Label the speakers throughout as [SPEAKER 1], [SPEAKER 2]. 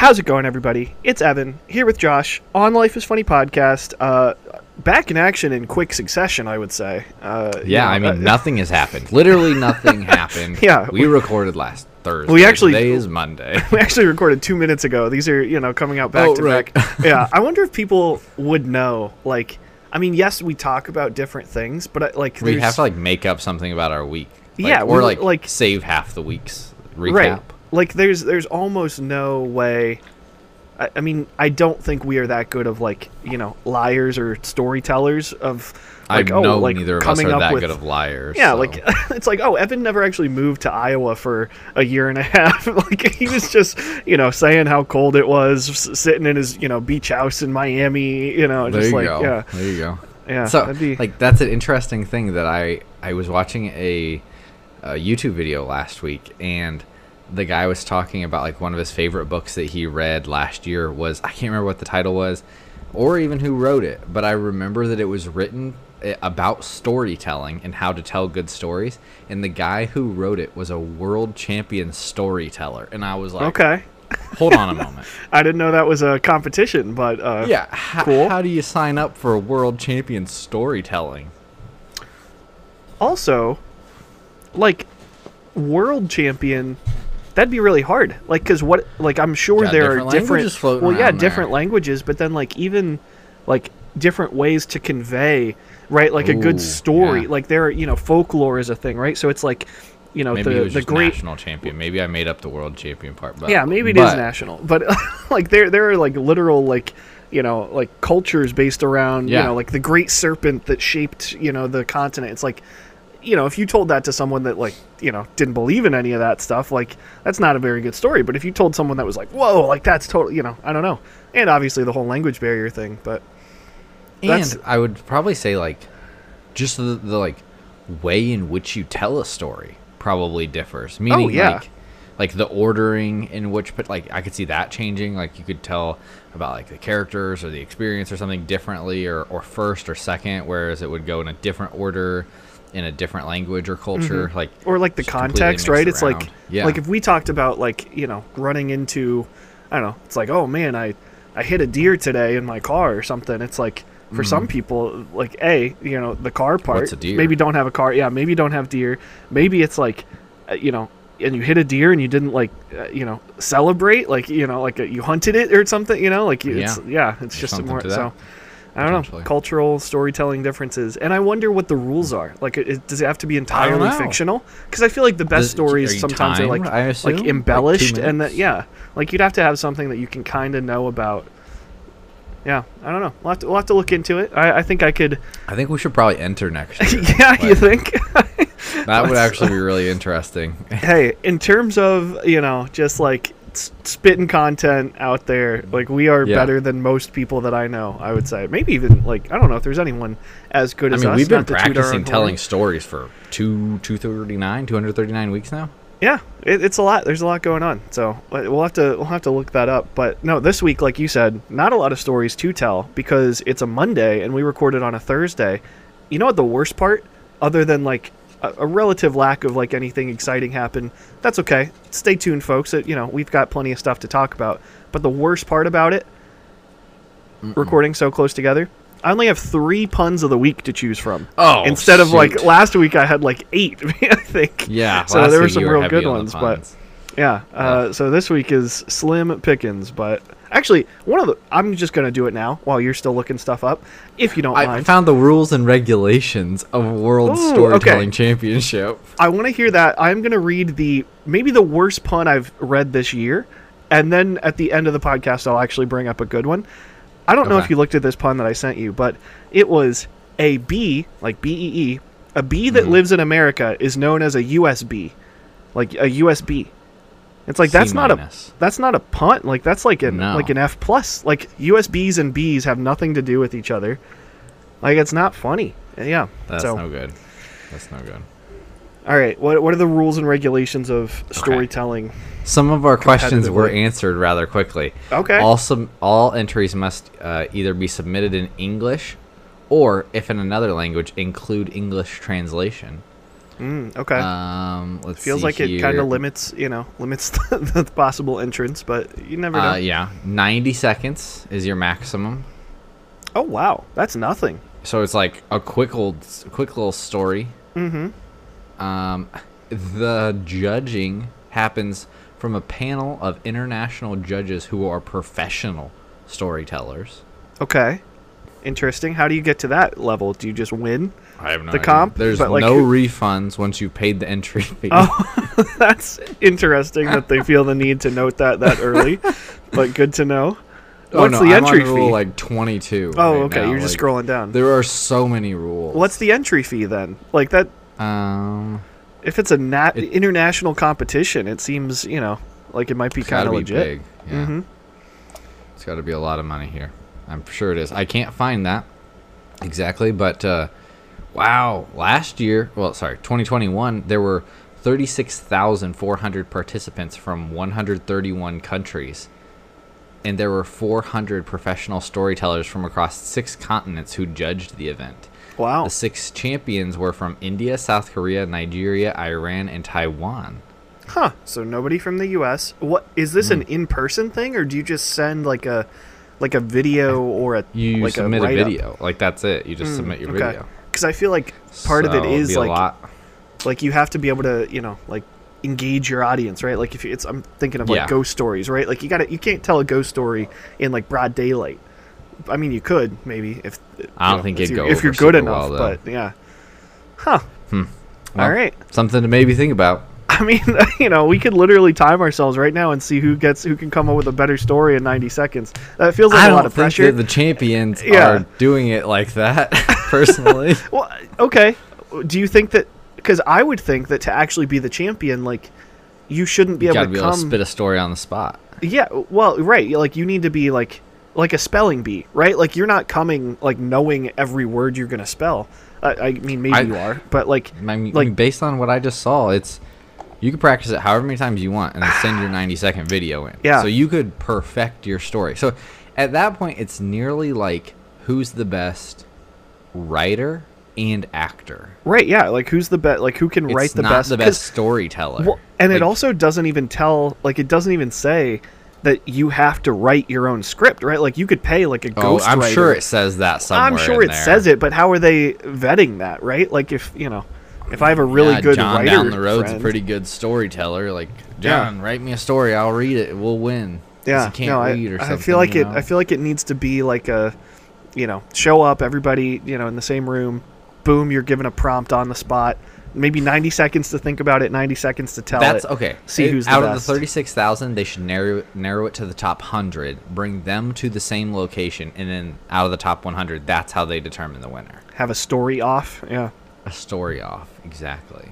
[SPEAKER 1] How's it going, everybody? It's Evan here with Josh on Life is Punny podcast. Uh, back in action in quick succession, I would say. Uh, you
[SPEAKER 2] Yeah,
[SPEAKER 1] know,
[SPEAKER 2] I mean,
[SPEAKER 1] uh,
[SPEAKER 2] nothing has happened. Literally nothing happened.
[SPEAKER 1] Yeah,
[SPEAKER 2] we recorded last Thursday.
[SPEAKER 1] We actually-
[SPEAKER 2] today is Monday.
[SPEAKER 1] we actually recorded two minutes ago. These are you know coming out back
[SPEAKER 2] Oh,
[SPEAKER 1] to
[SPEAKER 2] right.
[SPEAKER 1] back. Yeah, I wonder if people would know. Like, I mean, yes, we talk about different things, but uh, like,
[SPEAKER 2] we have to like make up something about our week. Like,
[SPEAKER 1] Yeah,
[SPEAKER 2] or
[SPEAKER 1] we-
[SPEAKER 2] like
[SPEAKER 1] like-
[SPEAKER 2] save half the week's recap.
[SPEAKER 1] right. Like, there's there's almost no way. I, I mean, I don't think we are that good of like you know liars or storytellers of. Like,
[SPEAKER 2] I
[SPEAKER 1] oh,
[SPEAKER 2] know
[SPEAKER 1] like
[SPEAKER 2] neither of us are
[SPEAKER 1] up
[SPEAKER 2] that
[SPEAKER 1] with,
[SPEAKER 2] good of liars.
[SPEAKER 1] Yeah,
[SPEAKER 2] so-
[SPEAKER 1] like it's like, oh, Evan never actually moved to Iowa for a year and a half. like he was just, you know, saying how cold it was, sitting in his, you know, beach house in Miami. You know,
[SPEAKER 2] there
[SPEAKER 1] just
[SPEAKER 2] you
[SPEAKER 1] like,
[SPEAKER 2] go.
[SPEAKER 1] yeah,
[SPEAKER 2] There you go.
[SPEAKER 1] yeah.
[SPEAKER 2] so
[SPEAKER 1] be,
[SPEAKER 2] like that's an interesting thing that I I was watching a, a YouTube video last week and the guy was talking about like one of his favorite books that he read last year was I can't remember what the title was or even who wrote it but I remember that it was written eh, about storytelling and how to tell good stories and the guy who wrote it was a world champion storyteller and I was like
[SPEAKER 1] okay.
[SPEAKER 2] hold on a moment
[SPEAKER 1] I didn't know that was a competition, but uh,
[SPEAKER 2] yeah h-
[SPEAKER 1] Cool.
[SPEAKER 2] how do you sign up for a world champion storytelling
[SPEAKER 1] Also, like world champion, that'd be really hard. Like, cause what? Like, I'm sure
[SPEAKER 2] Got
[SPEAKER 1] there
[SPEAKER 2] different
[SPEAKER 1] are different. Well, yeah,
[SPEAKER 2] there.
[SPEAKER 1] different languages, but then like even like different ways to convey, right? Like a good story.
[SPEAKER 2] yeah.
[SPEAKER 1] Like there, are, you know, folklore is a thing, right? So it's like, you know,
[SPEAKER 2] Maybe he
[SPEAKER 1] the the great.
[SPEAKER 2] national champion. Maybe I made up the world champion part. But
[SPEAKER 1] Yeah, maybe it is
[SPEAKER 2] but
[SPEAKER 1] national, but like there there are like literal like you know like cultures based around you know like the great serpent that shaped you know the continent. It's like you know if you told that to someone that like you know didn't believe in any of that stuff, like that's not a very good story. But if you told someone that was like whoa, like that's totally you know I don't know, and obviously the whole language barrier thing, but that's-
[SPEAKER 2] And I would probably say like, just the, the like way in which you tell a story probably differs. Oh, Meaning
[SPEAKER 1] Oh, yeah.
[SPEAKER 2] like, like the ordering in which, but like I could see that changing. Like you could tell about like the characters or the experience or something differently, or or first or second, whereas it would go in a different order in a different language or culture. Like
[SPEAKER 1] or like the context, right? It's like
[SPEAKER 2] yeah,
[SPEAKER 1] like if we talked about like you know running into, I don't know, it's like oh man, I I hit a deer today in my car or something. It's like for some people, like a you know the car part,
[SPEAKER 2] a
[SPEAKER 1] maybe don't have a car. Yeah, maybe don't have deer. Maybe it's like, uh, you know. And you hit a deer and you didn't like, uh, you know, celebrate like you know, like uh, you hunted it or something, you know, like you- it's
[SPEAKER 2] Yeah.
[SPEAKER 1] yeah, it's just a more so. I don't know cultural storytelling differences, and I wonder what the rules are. Like, it, does it have to be entirely fictional? Because I feel like the best
[SPEAKER 2] Does-
[SPEAKER 1] stories
[SPEAKER 2] are
[SPEAKER 1] sometimes are like
[SPEAKER 2] timed, I assume?
[SPEAKER 1] like
[SPEAKER 2] Like
[SPEAKER 1] embellished, and that yeah, like you'd have to have something that you can kind of know about. Yeah, I don't know. We'll have to, we'll have to look into it. I, I think I could.
[SPEAKER 2] I think we should probably enter next year.
[SPEAKER 1] yeah, you think?
[SPEAKER 2] that would actually be really interesting.
[SPEAKER 1] hey, in terms of you know just like spitting content out there, mm-hmm. like we are
[SPEAKER 2] Yeah.
[SPEAKER 1] better than most people that I know. I would say maybe even like I don't know if there's anyone as good
[SPEAKER 2] I
[SPEAKER 1] as
[SPEAKER 2] mean,
[SPEAKER 1] us.
[SPEAKER 2] we've been
[SPEAKER 1] not to toot our own
[SPEAKER 2] practicing telling stories for two, two thirty nine, two hundred thirty nine weeks now.
[SPEAKER 1] Yeah, it, it's a lot. There's a lot going on. So we'll have to we'll have to look that up. But no, this week, like you said, not a lot of stories to tell because it's a Monday and we recorded on a Thursday. You know what the worst part, other than like a, a relative lack of like anything exciting happen, that's okay. Stay tuned, folks. It, you know we've got plenty of stuff to talk about. But the worst part about it, recording so close together, I only have three puns of the week to choose from.
[SPEAKER 2] Oh,
[SPEAKER 1] instead of like last week, I had like eight. I think.
[SPEAKER 2] Yeah,
[SPEAKER 1] So there were some real good
[SPEAKER 2] on
[SPEAKER 1] ones, but yeah. Uh, so this week is slim pickings, but actually, one of the I'm just gonna do it now while you're still looking stuff up, if you don't mind.
[SPEAKER 2] I
[SPEAKER 1] mind.
[SPEAKER 2] found the rules and regulations of World
[SPEAKER 1] Ooh,
[SPEAKER 2] Storytelling
[SPEAKER 1] okay.
[SPEAKER 2] Championship.
[SPEAKER 1] I want to hear that. I'm gonna read the maybe the worst pun I've read this year, and then at the end of the podcast, I'll actually bring up a good one. I don't know if you looked at this pun that I sent you, but it was a bee, like B E E, a bee that
[SPEAKER 2] Mhm.
[SPEAKER 1] lives in America is known as a USB, like a USB. It's like
[SPEAKER 2] C
[SPEAKER 1] that's not a that's not a punt. Like that's like an
[SPEAKER 2] No.
[SPEAKER 1] like an F plus. Like USBs and Bs have nothing to do with each other. Like it's not funny. Yeah.
[SPEAKER 2] That's
[SPEAKER 1] so
[SPEAKER 2] no good. That's no good.
[SPEAKER 1] all right. What what are the rules and regulations of storytelling?
[SPEAKER 2] Some of our questions were answered rather quickly.
[SPEAKER 1] Okay.
[SPEAKER 2] All some all entries must uh, either be submitted in English, or if in another language, include English translation.
[SPEAKER 1] Mm, okay.
[SPEAKER 2] Um, let's
[SPEAKER 1] Feels
[SPEAKER 2] see
[SPEAKER 1] like it kind of limits, you know, limits the, the possible entrance, but you never know.
[SPEAKER 2] Uh, yeah, 90 seconds is your maximum.
[SPEAKER 1] oh wow, that's nothing.
[SPEAKER 2] So it's like a quick old, quick little story.
[SPEAKER 1] Mm-hmm.
[SPEAKER 2] Um, the judging happens from a panel of international judges who are professional storytellers.
[SPEAKER 1] Okay. Interesting. How do you get to that level? Do you just win?
[SPEAKER 2] I have no
[SPEAKER 1] The
[SPEAKER 2] idea.
[SPEAKER 1] comp?
[SPEAKER 2] There's
[SPEAKER 1] But, like,
[SPEAKER 2] no
[SPEAKER 1] who-
[SPEAKER 2] refunds once you've paid the entry fee.
[SPEAKER 1] Oh, that's interesting that they feel the need to note that that early, but good to know.
[SPEAKER 2] Oh,
[SPEAKER 1] What's
[SPEAKER 2] no,
[SPEAKER 1] the
[SPEAKER 2] I'm on
[SPEAKER 1] entry
[SPEAKER 2] rule,
[SPEAKER 1] fee?
[SPEAKER 2] like 22.
[SPEAKER 1] oh,
[SPEAKER 2] right
[SPEAKER 1] okay.
[SPEAKER 2] now,
[SPEAKER 1] You're just
[SPEAKER 2] like,
[SPEAKER 1] scrolling down.
[SPEAKER 2] There are so many rules.
[SPEAKER 1] What's the entry fee then? Like that?
[SPEAKER 2] um?
[SPEAKER 1] If it's a nat-
[SPEAKER 2] It-
[SPEAKER 1] international competition, it seems you know like it might be kind of legit.
[SPEAKER 2] big. Yeah.
[SPEAKER 1] hmm
[SPEAKER 2] It's got to be a lot of money here. I'm sure it is. I can't find that exactly, but uh, wow, last year, well, sorry, 2021, there were 36,400 participants from 131 countries. And there were 400 professional storytellers from across six continents who judged the event.
[SPEAKER 1] Wow.
[SPEAKER 2] The six champions were from India, South Korea, Nigeria, Iran, and Taiwan.
[SPEAKER 1] Huh. So nobody from the U.S. What is this
[SPEAKER 2] Hmm.
[SPEAKER 1] an in-person thing, or do you just send like a like a video or a
[SPEAKER 2] You
[SPEAKER 1] like
[SPEAKER 2] submit a,
[SPEAKER 1] write-up?
[SPEAKER 2] video. Like, that's it. You just submit your
[SPEAKER 1] okay.
[SPEAKER 2] video.
[SPEAKER 1] Because I feel like part of it
[SPEAKER 2] So
[SPEAKER 1] is like like you have to be able to you know like engage your audience right? Like if you, it's i'm thinking of like
[SPEAKER 2] Yeah.
[SPEAKER 1] ghost stories right? Like you gotta you can't tell a ghost story in like broad daylight. I mean you could maybe if you
[SPEAKER 2] I don't
[SPEAKER 1] know,
[SPEAKER 2] think
[SPEAKER 1] if
[SPEAKER 2] it'd
[SPEAKER 1] you're, if you're good enough
[SPEAKER 2] well,
[SPEAKER 1] but yeah. Huh. Hmm.
[SPEAKER 2] Well,
[SPEAKER 1] all right.
[SPEAKER 2] Something to maybe think about.
[SPEAKER 1] i mean you know we could literally time ourselves right now and see who gets who can come up with a better story in 90 seconds that feels like
[SPEAKER 2] I
[SPEAKER 1] a lot
[SPEAKER 2] don't
[SPEAKER 1] of
[SPEAKER 2] think
[SPEAKER 1] pressure
[SPEAKER 2] that the champions
[SPEAKER 1] Yeah.
[SPEAKER 2] are doing it like that, personally.
[SPEAKER 1] well okay do you think that because i would think that to actually be the champion like you shouldn't be
[SPEAKER 2] you
[SPEAKER 1] able to
[SPEAKER 2] be
[SPEAKER 1] come
[SPEAKER 2] able to spit a story on the spot.
[SPEAKER 1] Yeah, well, right. Like you need to be like like a spelling bee, right? Like you're not coming like knowing every word you're gonna spell. I, I mean, maybe
[SPEAKER 2] I-
[SPEAKER 1] you are, but like,
[SPEAKER 2] I mean,
[SPEAKER 1] Like-
[SPEAKER 2] based on what I just saw, it's you can practice it however many times you want and then send your 90 second video in.
[SPEAKER 1] Yeah.
[SPEAKER 2] So you could perfect your story. So at that point, it's nearly like who's the best writer and actor.
[SPEAKER 1] right? Yeah, like who's the best? Like who can
[SPEAKER 2] It's
[SPEAKER 1] write the best?
[SPEAKER 2] the best storyteller.
[SPEAKER 1] Well, and it also doesn't even tell. Like it doesn't even say that you have to write your own script, right? Like you could pay like a ghost.
[SPEAKER 2] Oh, I'm
[SPEAKER 1] writer.
[SPEAKER 2] sure it says that somewhere.
[SPEAKER 1] I'm sure it
[SPEAKER 2] there.
[SPEAKER 1] says it, but how are they vetting that, right? Like if you know, if I have a really
[SPEAKER 2] yeah,
[SPEAKER 1] good
[SPEAKER 2] John
[SPEAKER 1] writer
[SPEAKER 2] down the road's
[SPEAKER 1] friend-
[SPEAKER 2] a pretty good storyteller. Like
[SPEAKER 1] Yeah.
[SPEAKER 2] John, write me a story. I'll read it. We'll win.
[SPEAKER 1] yeah, no,
[SPEAKER 2] read
[SPEAKER 1] I,
[SPEAKER 2] or
[SPEAKER 1] I
[SPEAKER 2] something.
[SPEAKER 1] feel like
[SPEAKER 2] you
[SPEAKER 1] it. I feel like it needs to be like a, you know, show up, everybody, you know, in the same room. Boom, you're given a prompt on the spot. Maybe 90 seconds to think about it, 90 seconds to tell
[SPEAKER 2] That's
[SPEAKER 1] it.
[SPEAKER 2] okay.
[SPEAKER 1] See
[SPEAKER 2] It-
[SPEAKER 1] who's the
[SPEAKER 2] out
[SPEAKER 1] best.
[SPEAKER 2] of the thirty-six thousand. They should narrow narrow it to the top hundred, bring them to the same location, and then out of the top one hundred, that's how they determine the winner.
[SPEAKER 1] Have a story off. Yeah,
[SPEAKER 2] A story off, exactly,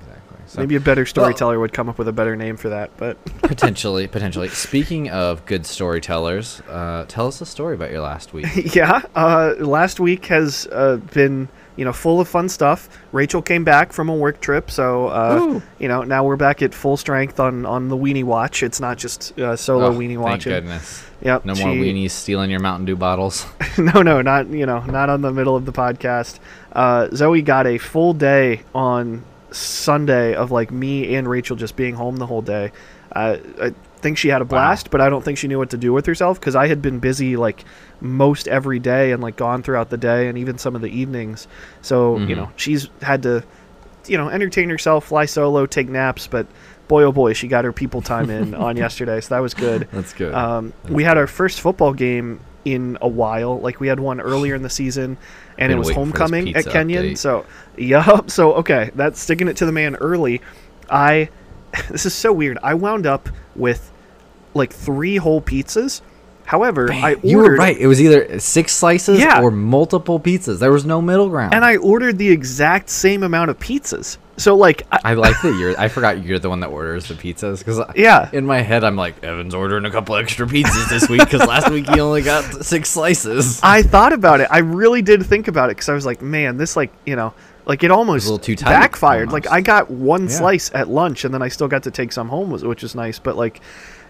[SPEAKER 2] exactly. So
[SPEAKER 1] maybe a better storyteller would come up with a better name for that. But
[SPEAKER 2] potentially, potentially. Speaking of good storytellers, uh, tell us a story about your last week.
[SPEAKER 1] yeah, uh, last week has uh, been you know full of fun stuff. Rachel came back from a work trip, so uh, you know now we're back at full strength on on the weenie watch. It's not just uh, solo
[SPEAKER 2] Oh,
[SPEAKER 1] weenie
[SPEAKER 2] thank
[SPEAKER 1] watching.
[SPEAKER 2] goodness.
[SPEAKER 1] Yep,
[SPEAKER 2] No more weenies stealing your Mountain Dew bottles.
[SPEAKER 1] no, no, not you know, not on the middle of the podcast. Uh, Zoe got a full day on Sunday of like me and Rachel just being home the whole day. Uh, I think she had a blast, but I don't think she knew what to do with herself because I had been busy like most every day and like gone throughout the day and even some of the evenings. So you
[SPEAKER 2] Mhm.
[SPEAKER 1] know, she's had to you know entertain herself, fly solo, take naps, but. Boy, oh boy, she got her people time in on yesterday, so that was good.
[SPEAKER 2] That's good.
[SPEAKER 1] Um, we had our first football game in a while. Like we had one earlier in the season, and it was
[SPEAKER 2] waiting for this
[SPEAKER 1] homecoming at Kenyon.
[SPEAKER 2] update.
[SPEAKER 1] So, yup. So okay, that's sticking it to the man early. I this is so weird. I wound up with like three whole pizzas. However, I ordered
[SPEAKER 2] you were right. It was either six slices
[SPEAKER 1] Yeah.
[SPEAKER 2] or multiple pizzas. There was no middle ground.
[SPEAKER 1] and I ordered the exact same amount of pizzas. So like, I,
[SPEAKER 2] I like that you're. I forgot you're the one that orders the pizzas because
[SPEAKER 1] yeah,
[SPEAKER 2] in my head I'm like Evan's ordering a couple extra pizzas this week because last week he only got six slices.
[SPEAKER 1] I thought about it. I really did think about it because I was like, man, this like you know, like it almost
[SPEAKER 2] little too tight,
[SPEAKER 1] backfired. Like. I got one
[SPEAKER 2] Yeah.
[SPEAKER 1] slice at lunch, and then I still got to take some home, which is nice. But like,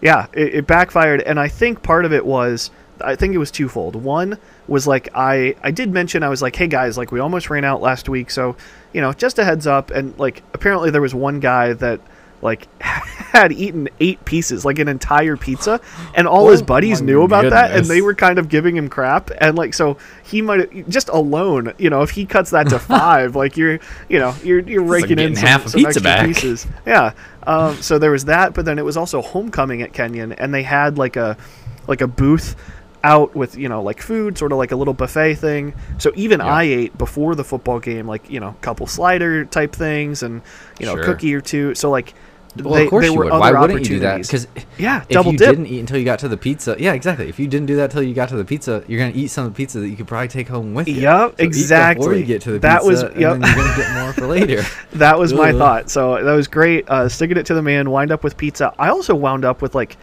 [SPEAKER 1] yeah, it, it backfired, and I think part of it was I think it was twofold. One was like I I did mention I was like, hey guys, like we almost ran out last week, so you know, just a heads up. And like apparently there was one guy that like had eaten eight pieces, like an entire pizza, and all his
[SPEAKER 2] Oh
[SPEAKER 1] buddies knew about that, and they were kind of giving him crap. And like so he might just alone, you know, if he cuts that to five, like you're you know you're you're raking in some,
[SPEAKER 2] half
[SPEAKER 1] some
[SPEAKER 2] pizza
[SPEAKER 1] extra
[SPEAKER 2] back.
[SPEAKER 1] pieces. Yeah. Um, so there was that, but then it was also homecoming at Kenyon, and they had like a like a booth out with you know like food, sort of like a little buffet thing. So even. I ate before the football game, like you know, a couple slider type things, and you know, a
[SPEAKER 2] Sure.
[SPEAKER 1] cookie or two. So like.
[SPEAKER 2] Well,
[SPEAKER 1] they,
[SPEAKER 2] of course you
[SPEAKER 1] were
[SPEAKER 2] would. Why wouldn't you do that? Because
[SPEAKER 1] yeah,
[SPEAKER 2] if
[SPEAKER 1] double
[SPEAKER 2] you
[SPEAKER 1] dip.
[SPEAKER 2] didn't eat until you got to the pizza, yeah, exactly. If you didn't do that till you got to the pizza, you're gonna eat some of the pizza that you could probably take home with you.
[SPEAKER 1] Yep,
[SPEAKER 2] So eat before
[SPEAKER 1] exactly.
[SPEAKER 2] you get to the
[SPEAKER 1] That was- yep.
[SPEAKER 2] and then you're gonna get more for later.
[SPEAKER 1] That was my thought. So that was great. Uh, sticking it to the man, wind up with pizza. I also wound up with like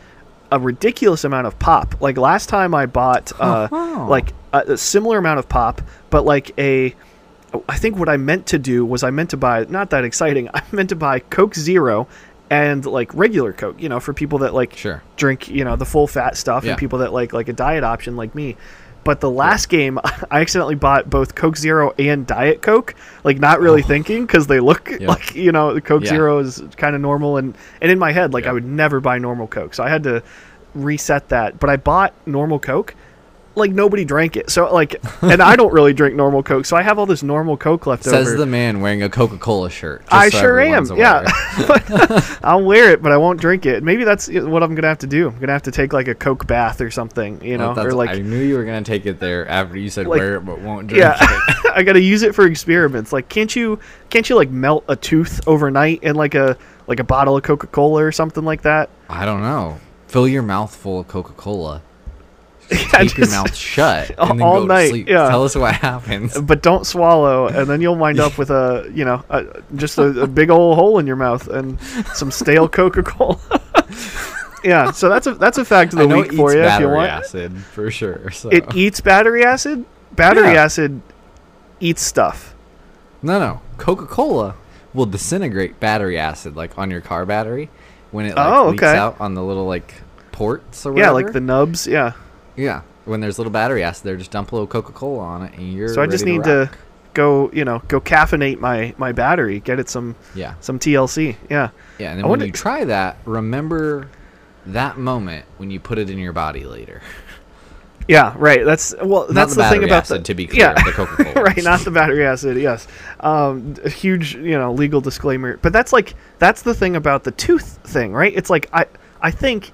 [SPEAKER 1] a ridiculous amount of pop. Like last time I bought uh,
[SPEAKER 2] Oh.
[SPEAKER 1] like a, a similar amount of pop, but like a. I think what I meant to do was I meant to buy not that exciting. I meant to buy Coke Zero and like regular Coke, you know, for people that like
[SPEAKER 2] Sure.
[SPEAKER 1] drink, you know, the full fat stuff
[SPEAKER 2] Yeah.
[SPEAKER 1] and people that like like a diet option like me. But the last game, I accidentally bought both Coke Zero and Diet Coke, like not really oh. thinking because they look
[SPEAKER 2] Yeah.
[SPEAKER 1] like you know the Coke
[SPEAKER 2] Yeah.
[SPEAKER 1] Zero is kind of normal and and in my head like
[SPEAKER 2] Yeah.
[SPEAKER 1] I would never buy normal Coke, so I had to reset that. But I bought normal Coke, like nobody drank it, so like, and I don't really drink normal Coke, so I have all this normal Coke left
[SPEAKER 2] Says
[SPEAKER 1] over.
[SPEAKER 2] Says the man wearing a Coca-Cola shirt.
[SPEAKER 1] I
[SPEAKER 2] so
[SPEAKER 1] sure am.
[SPEAKER 2] everyone's
[SPEAKER 1] Yeah. I'll wear it, but I won't drink it. Maybe that's what I'm gonna have to do. I'm gonna have to take like a Coke bath or something, you know,
[SPEAKER 2] That's-
[SPEAKER 1] or like
[SPEAKER 2] I knew you were gonna take it there after you said
[SPEAKER 1] Like-
[SPEAKER 2] wear it but won't drink
[SPEAKER 1] yeah,
[SPEAKER 2] it.
[SPEAKER 1] I gotta use it for experiments. Like, can't you can't you like melt a tooth overnight in like a like a bottle of Coca Cola or something like that?
[SPEAKER 2] I don't know. Fill your mouth full of Coca-Cola.
[SPEAKER 1] Yeah,
[SPEAKER 2] Keep your mouth shut
[SPEAKER 1] all-
[SPEAKER 2] and then
[SPEAKER 1] all
[SPEAKER 2] go
[SPEAKER 1] night,
[SPEAKER 2] to sleep.
[SPEAKER 1] yeah.
[SPEAKER 2] Tell us what happens.
[SPEAKER 1] But don't swallow, and then you'll wind up with a you know a, just a, a big old hole in your mouth and some stale Coca Cola. yeah, so that's a that's a fact of the week for you if you
[SPEAKER 2] battery
[SPEAKER 1] want.
[SPEAKER 2] acid for sure. So.
[SPEAKER 1] It eats battery acid. Battery
[SPEAKER 2] Yeah.
[SPEAKER 1] acid eats stuff.
[SPEAKER 2] no, no. Coca-Cola will disintegrate battery acid like on your car battery when it like
[SPEAKER 1] Oh,
[SPEAKER 2] leaks out on the little like ports or
[SPEAKER 1] Yeah, like the nubs. Yeah.
[SPEAKER 2] Yeah. When there's little battery acid there, just dump a little Coca-Cola on it and you're
[SPEAKER 1] So I just need to
[SPEAKER 2] rock.
[SPEAKER 1] go, you know, go caffeinate my my battery, get it some
[SPEAKER 2] Yeah.
[SPEAKER 1] some TLC. Yeah.
[SPEAKER 2] Yeah, and
[SPEAKER 1] I
[SPEAKER 2] then when you try that, remember that moment when you put it in your body later.
[SPEAKER 1] Yeah, right. That's well. That's
[SPEAKER 2] the
[SPEAKER 1] the, thing about
[SPEAKER 2] acid,
[SPEAKER 1] the
[SPEAKER 2] to be clear,
[SPEAKER 1] Yeah,
[SPEAKER 2] the Coca-Cola.
[SPEAKER 1] right. Not the battery acid. Yes. Um, a huge, you know, legal disclaimer. But that's like that's the thing about the tooth thing, right? It's like I I think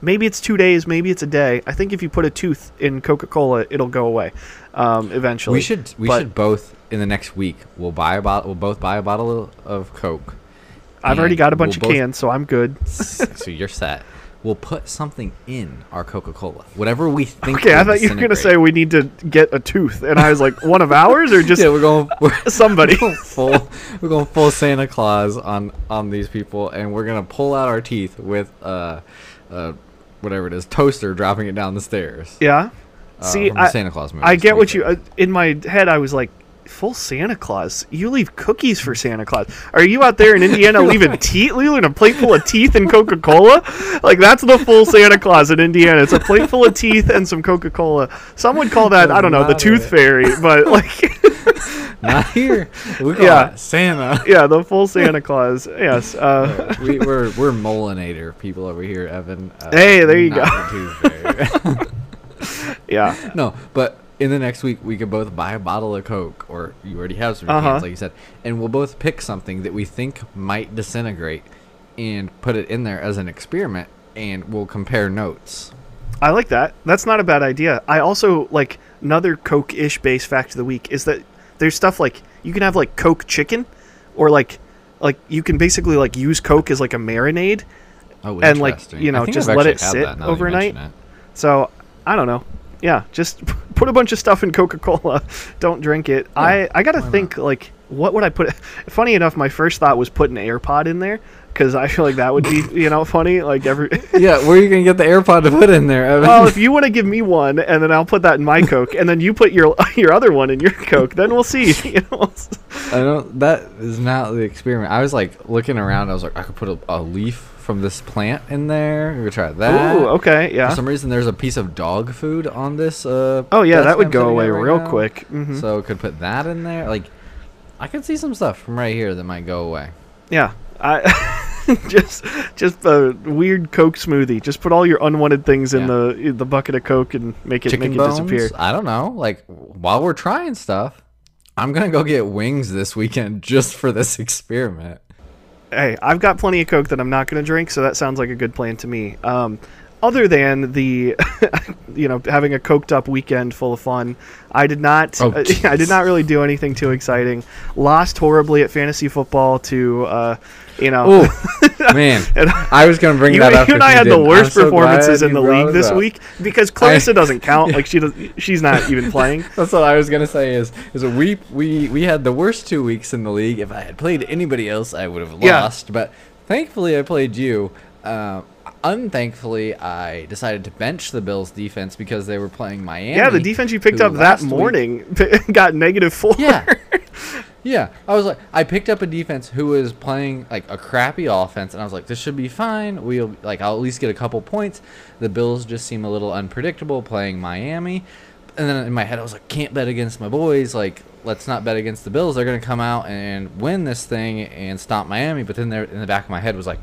[SPEAKER 1] maybe it's two days, maybe it's a day. I think if you put a tooth in Coca Cola, it'll go away um, eventually.
[SPEAKER 2] We should we
[SPEAKER 1] But
[SPEAKER 2] should both in the next week we'll buy a bottle we'll both buy a bottle of Coke.
[SPEAKER 1] I've already got a bunch of
[SPEAKER 2] we'll both-
[SPEAKER 1] cans, so I'm good.
[SPEAKER 2] so you're set. We'll put something in our Coca-Cola. Whatever we think.
[SPEAKER 1] Okay, I thought you were gonna say we need to get a tooth, and I was like, one of ours or just
[SPEAKER 2] Yeah, we're going we're
[SPEAKER 1] somebody?
[SPEAKER 2] going full we're going full Santa Claus on on these people and we're going to pull out our teeth with uh uh whatever it is, toaster dropping it down the stairs.
[SPEAKER 1] yeah.
[SPEAKER 2] Uh,
[SPEAKER 1] See, I,
[SPEAKER 2] Santa Claus movie.
[SPEAKER 1] I get what you. Uh, in my head, I was like, full Santa Claus. You leave cookies for Santa Claus. Are you out there in Indiana leaving teeth, leaving a plate full of teeth and Coca Cola? Like that's the full Santa Claus in Indiana. It's a plate full of teeth and some Coca Cola. Some would call that I don't know the Tooth. Fairy, but like
[SPEAKER 2] Not here. We call
[SPEAKER 1] Yeah.
[SPEAKER 2] Santa.
[SPEAKER 1] yeah, the full Santa Claus. Yes. Uh,
[SPEAKER 2] we, we're we're Molinator people over here, Evan. Uh,
[SPEAKER 1] Hey, there you go.
[SPEAKER 2] the
[SPEAKER 1] yeah.
[SPEAKER 2] no, but in the next week we could both buy a bottle of Coke, or you already have some
[SPEAKER 1] Uh-huh.
[SPEAKER 2] cans, like you said, and we'll both pick something that we think might disintegrate, and put it in there as an experiment, and we'll compare notes.
[SPEAKER 1] I like that. That's not a bad idea. I also like another Coke-ish base fact of the week is that there's stuff like you can have like Coke chicken, or like like you can basically like use Coke as like a marinade.
[SPEAKER 2] Oh,
[SPEAKER 1] And, like,
[SPEAKER 2] interesting.
[SPEAKER 1] you know,
[SPEAKER 2] think
[SPEAKER 1] just
[SPEAKER 2] I've
[SPEAKER 1] let
[SPEAKER 2] actually
[SPEAKER 1] it
[SPEAKER 2] had
[SPEAKER 1] sit
[SPEAKER 2] that now that you
[SPEAKER 1] overnight.
[SPEAKER 2] mention
[SPEAKER 1] So I don't know. Yeah, just put a bunch of stuff in Coca-Cola. Don't drink it. I I gotta think like what would I put? Funny enough, my first thought was put an AirPod in there because I feel like that would be you know funny. Like every.
[SPEAKER 2] Yeah, where are you gonna get the AirPod to put in there, Evan?
[SPEAKER 1] Well, if you want to give me one, and then I'll put that in my Coke, and then you put your your other one in your Coke, then we'll see. You know?
[SPEAKER 2] I don't. That is not the experiment. I was like looking around. I was like, I could put a, a leaf from this plant in there. We're gonna try that.
[SPEAKER 1] Ooh, okay, yeah.
[SPEAKER 2] For some reason, there's a piece of dog food on this. Uh,
[SPEAKER 1] Oh yeah, that would go away
[SPEAKER 2] right
[SPEAKER 1] real
[SPEAKER 2] now.
[SPEAKER 1] quick. hmm
[SPEAKER 2] So could put that in there. Like, I could see some stuff from right here that might go away.
[SPEAKER 1] Yeah, I just just a weird Coke smoothie. Just put all your unwanted things in the in the bucket of Coke and make it
[SPEAKER 2] Chicken
[SPEAKER 1] make
[SPEAKER 2] bones.
[SPEAKER 1] it disappear.
[SPEAKER 2] I don't know. Like while we're trying stuff, I'm gonna go get wings this weekend just for this experiment.
[SPEAKER 1] Hey, I've got plenty of Coke that I'm not going to drink, so that sounds like a good plan to me. Um, other than the, you know, having a coked up weekend full of fun, I did not.
[SPEAKER 2] Oh,
[SPEAKER 1] I did not really do anything too exciting. Lost horribly at fantasy football to, uh, you know.
[SPEAKER 2] Oh man,
[SPEAKER 1] And-
[SPEAKER 2] I was gonna bring
[SPEAKER 1] You,
[SPEAKER 2] that up.
[SPEAKER 1] you and I had the.
[SPEAKER 2] I'm
[SPEAKER 1] worst
[SPEAKER 2] so
[SPEAKER 1] performances in the league this
[SPEAKER 2] up.
[SPEAKER 1] week because Clarissa doesn't count. Like she does, she's not even playing.
[SPEAKER 2] That's what I was gonna say. Is is we we we had the worst two weeks in the league. If I had played anybody else, I would have
[SPEAKER 1] Yeah.
[SPEAKER 2] lost. But thankfully, I played you. Uh, unthankfully, I decided to bench the Bills defense because they were playing Miami.
[SPEAKER 1] Yeah, the defense you picked up that
[SPEAKER 2] last week-
[SPEAKER 1] morning got negative four.
[SPEAKER 2] Yeah. Yeah, I was like, I picked up a defense who was playing like a crappy offense, and I was like, this should be fine. We'll like, I'll at least get a couple points. The Bills just seem a little unpredictable playing Miami, and then in my head, I was like, can't bet against my boys. Like, let's not bet against the Bills. They're gonna come out and win this thing and stop Miami. But then there, in the back of my head was like,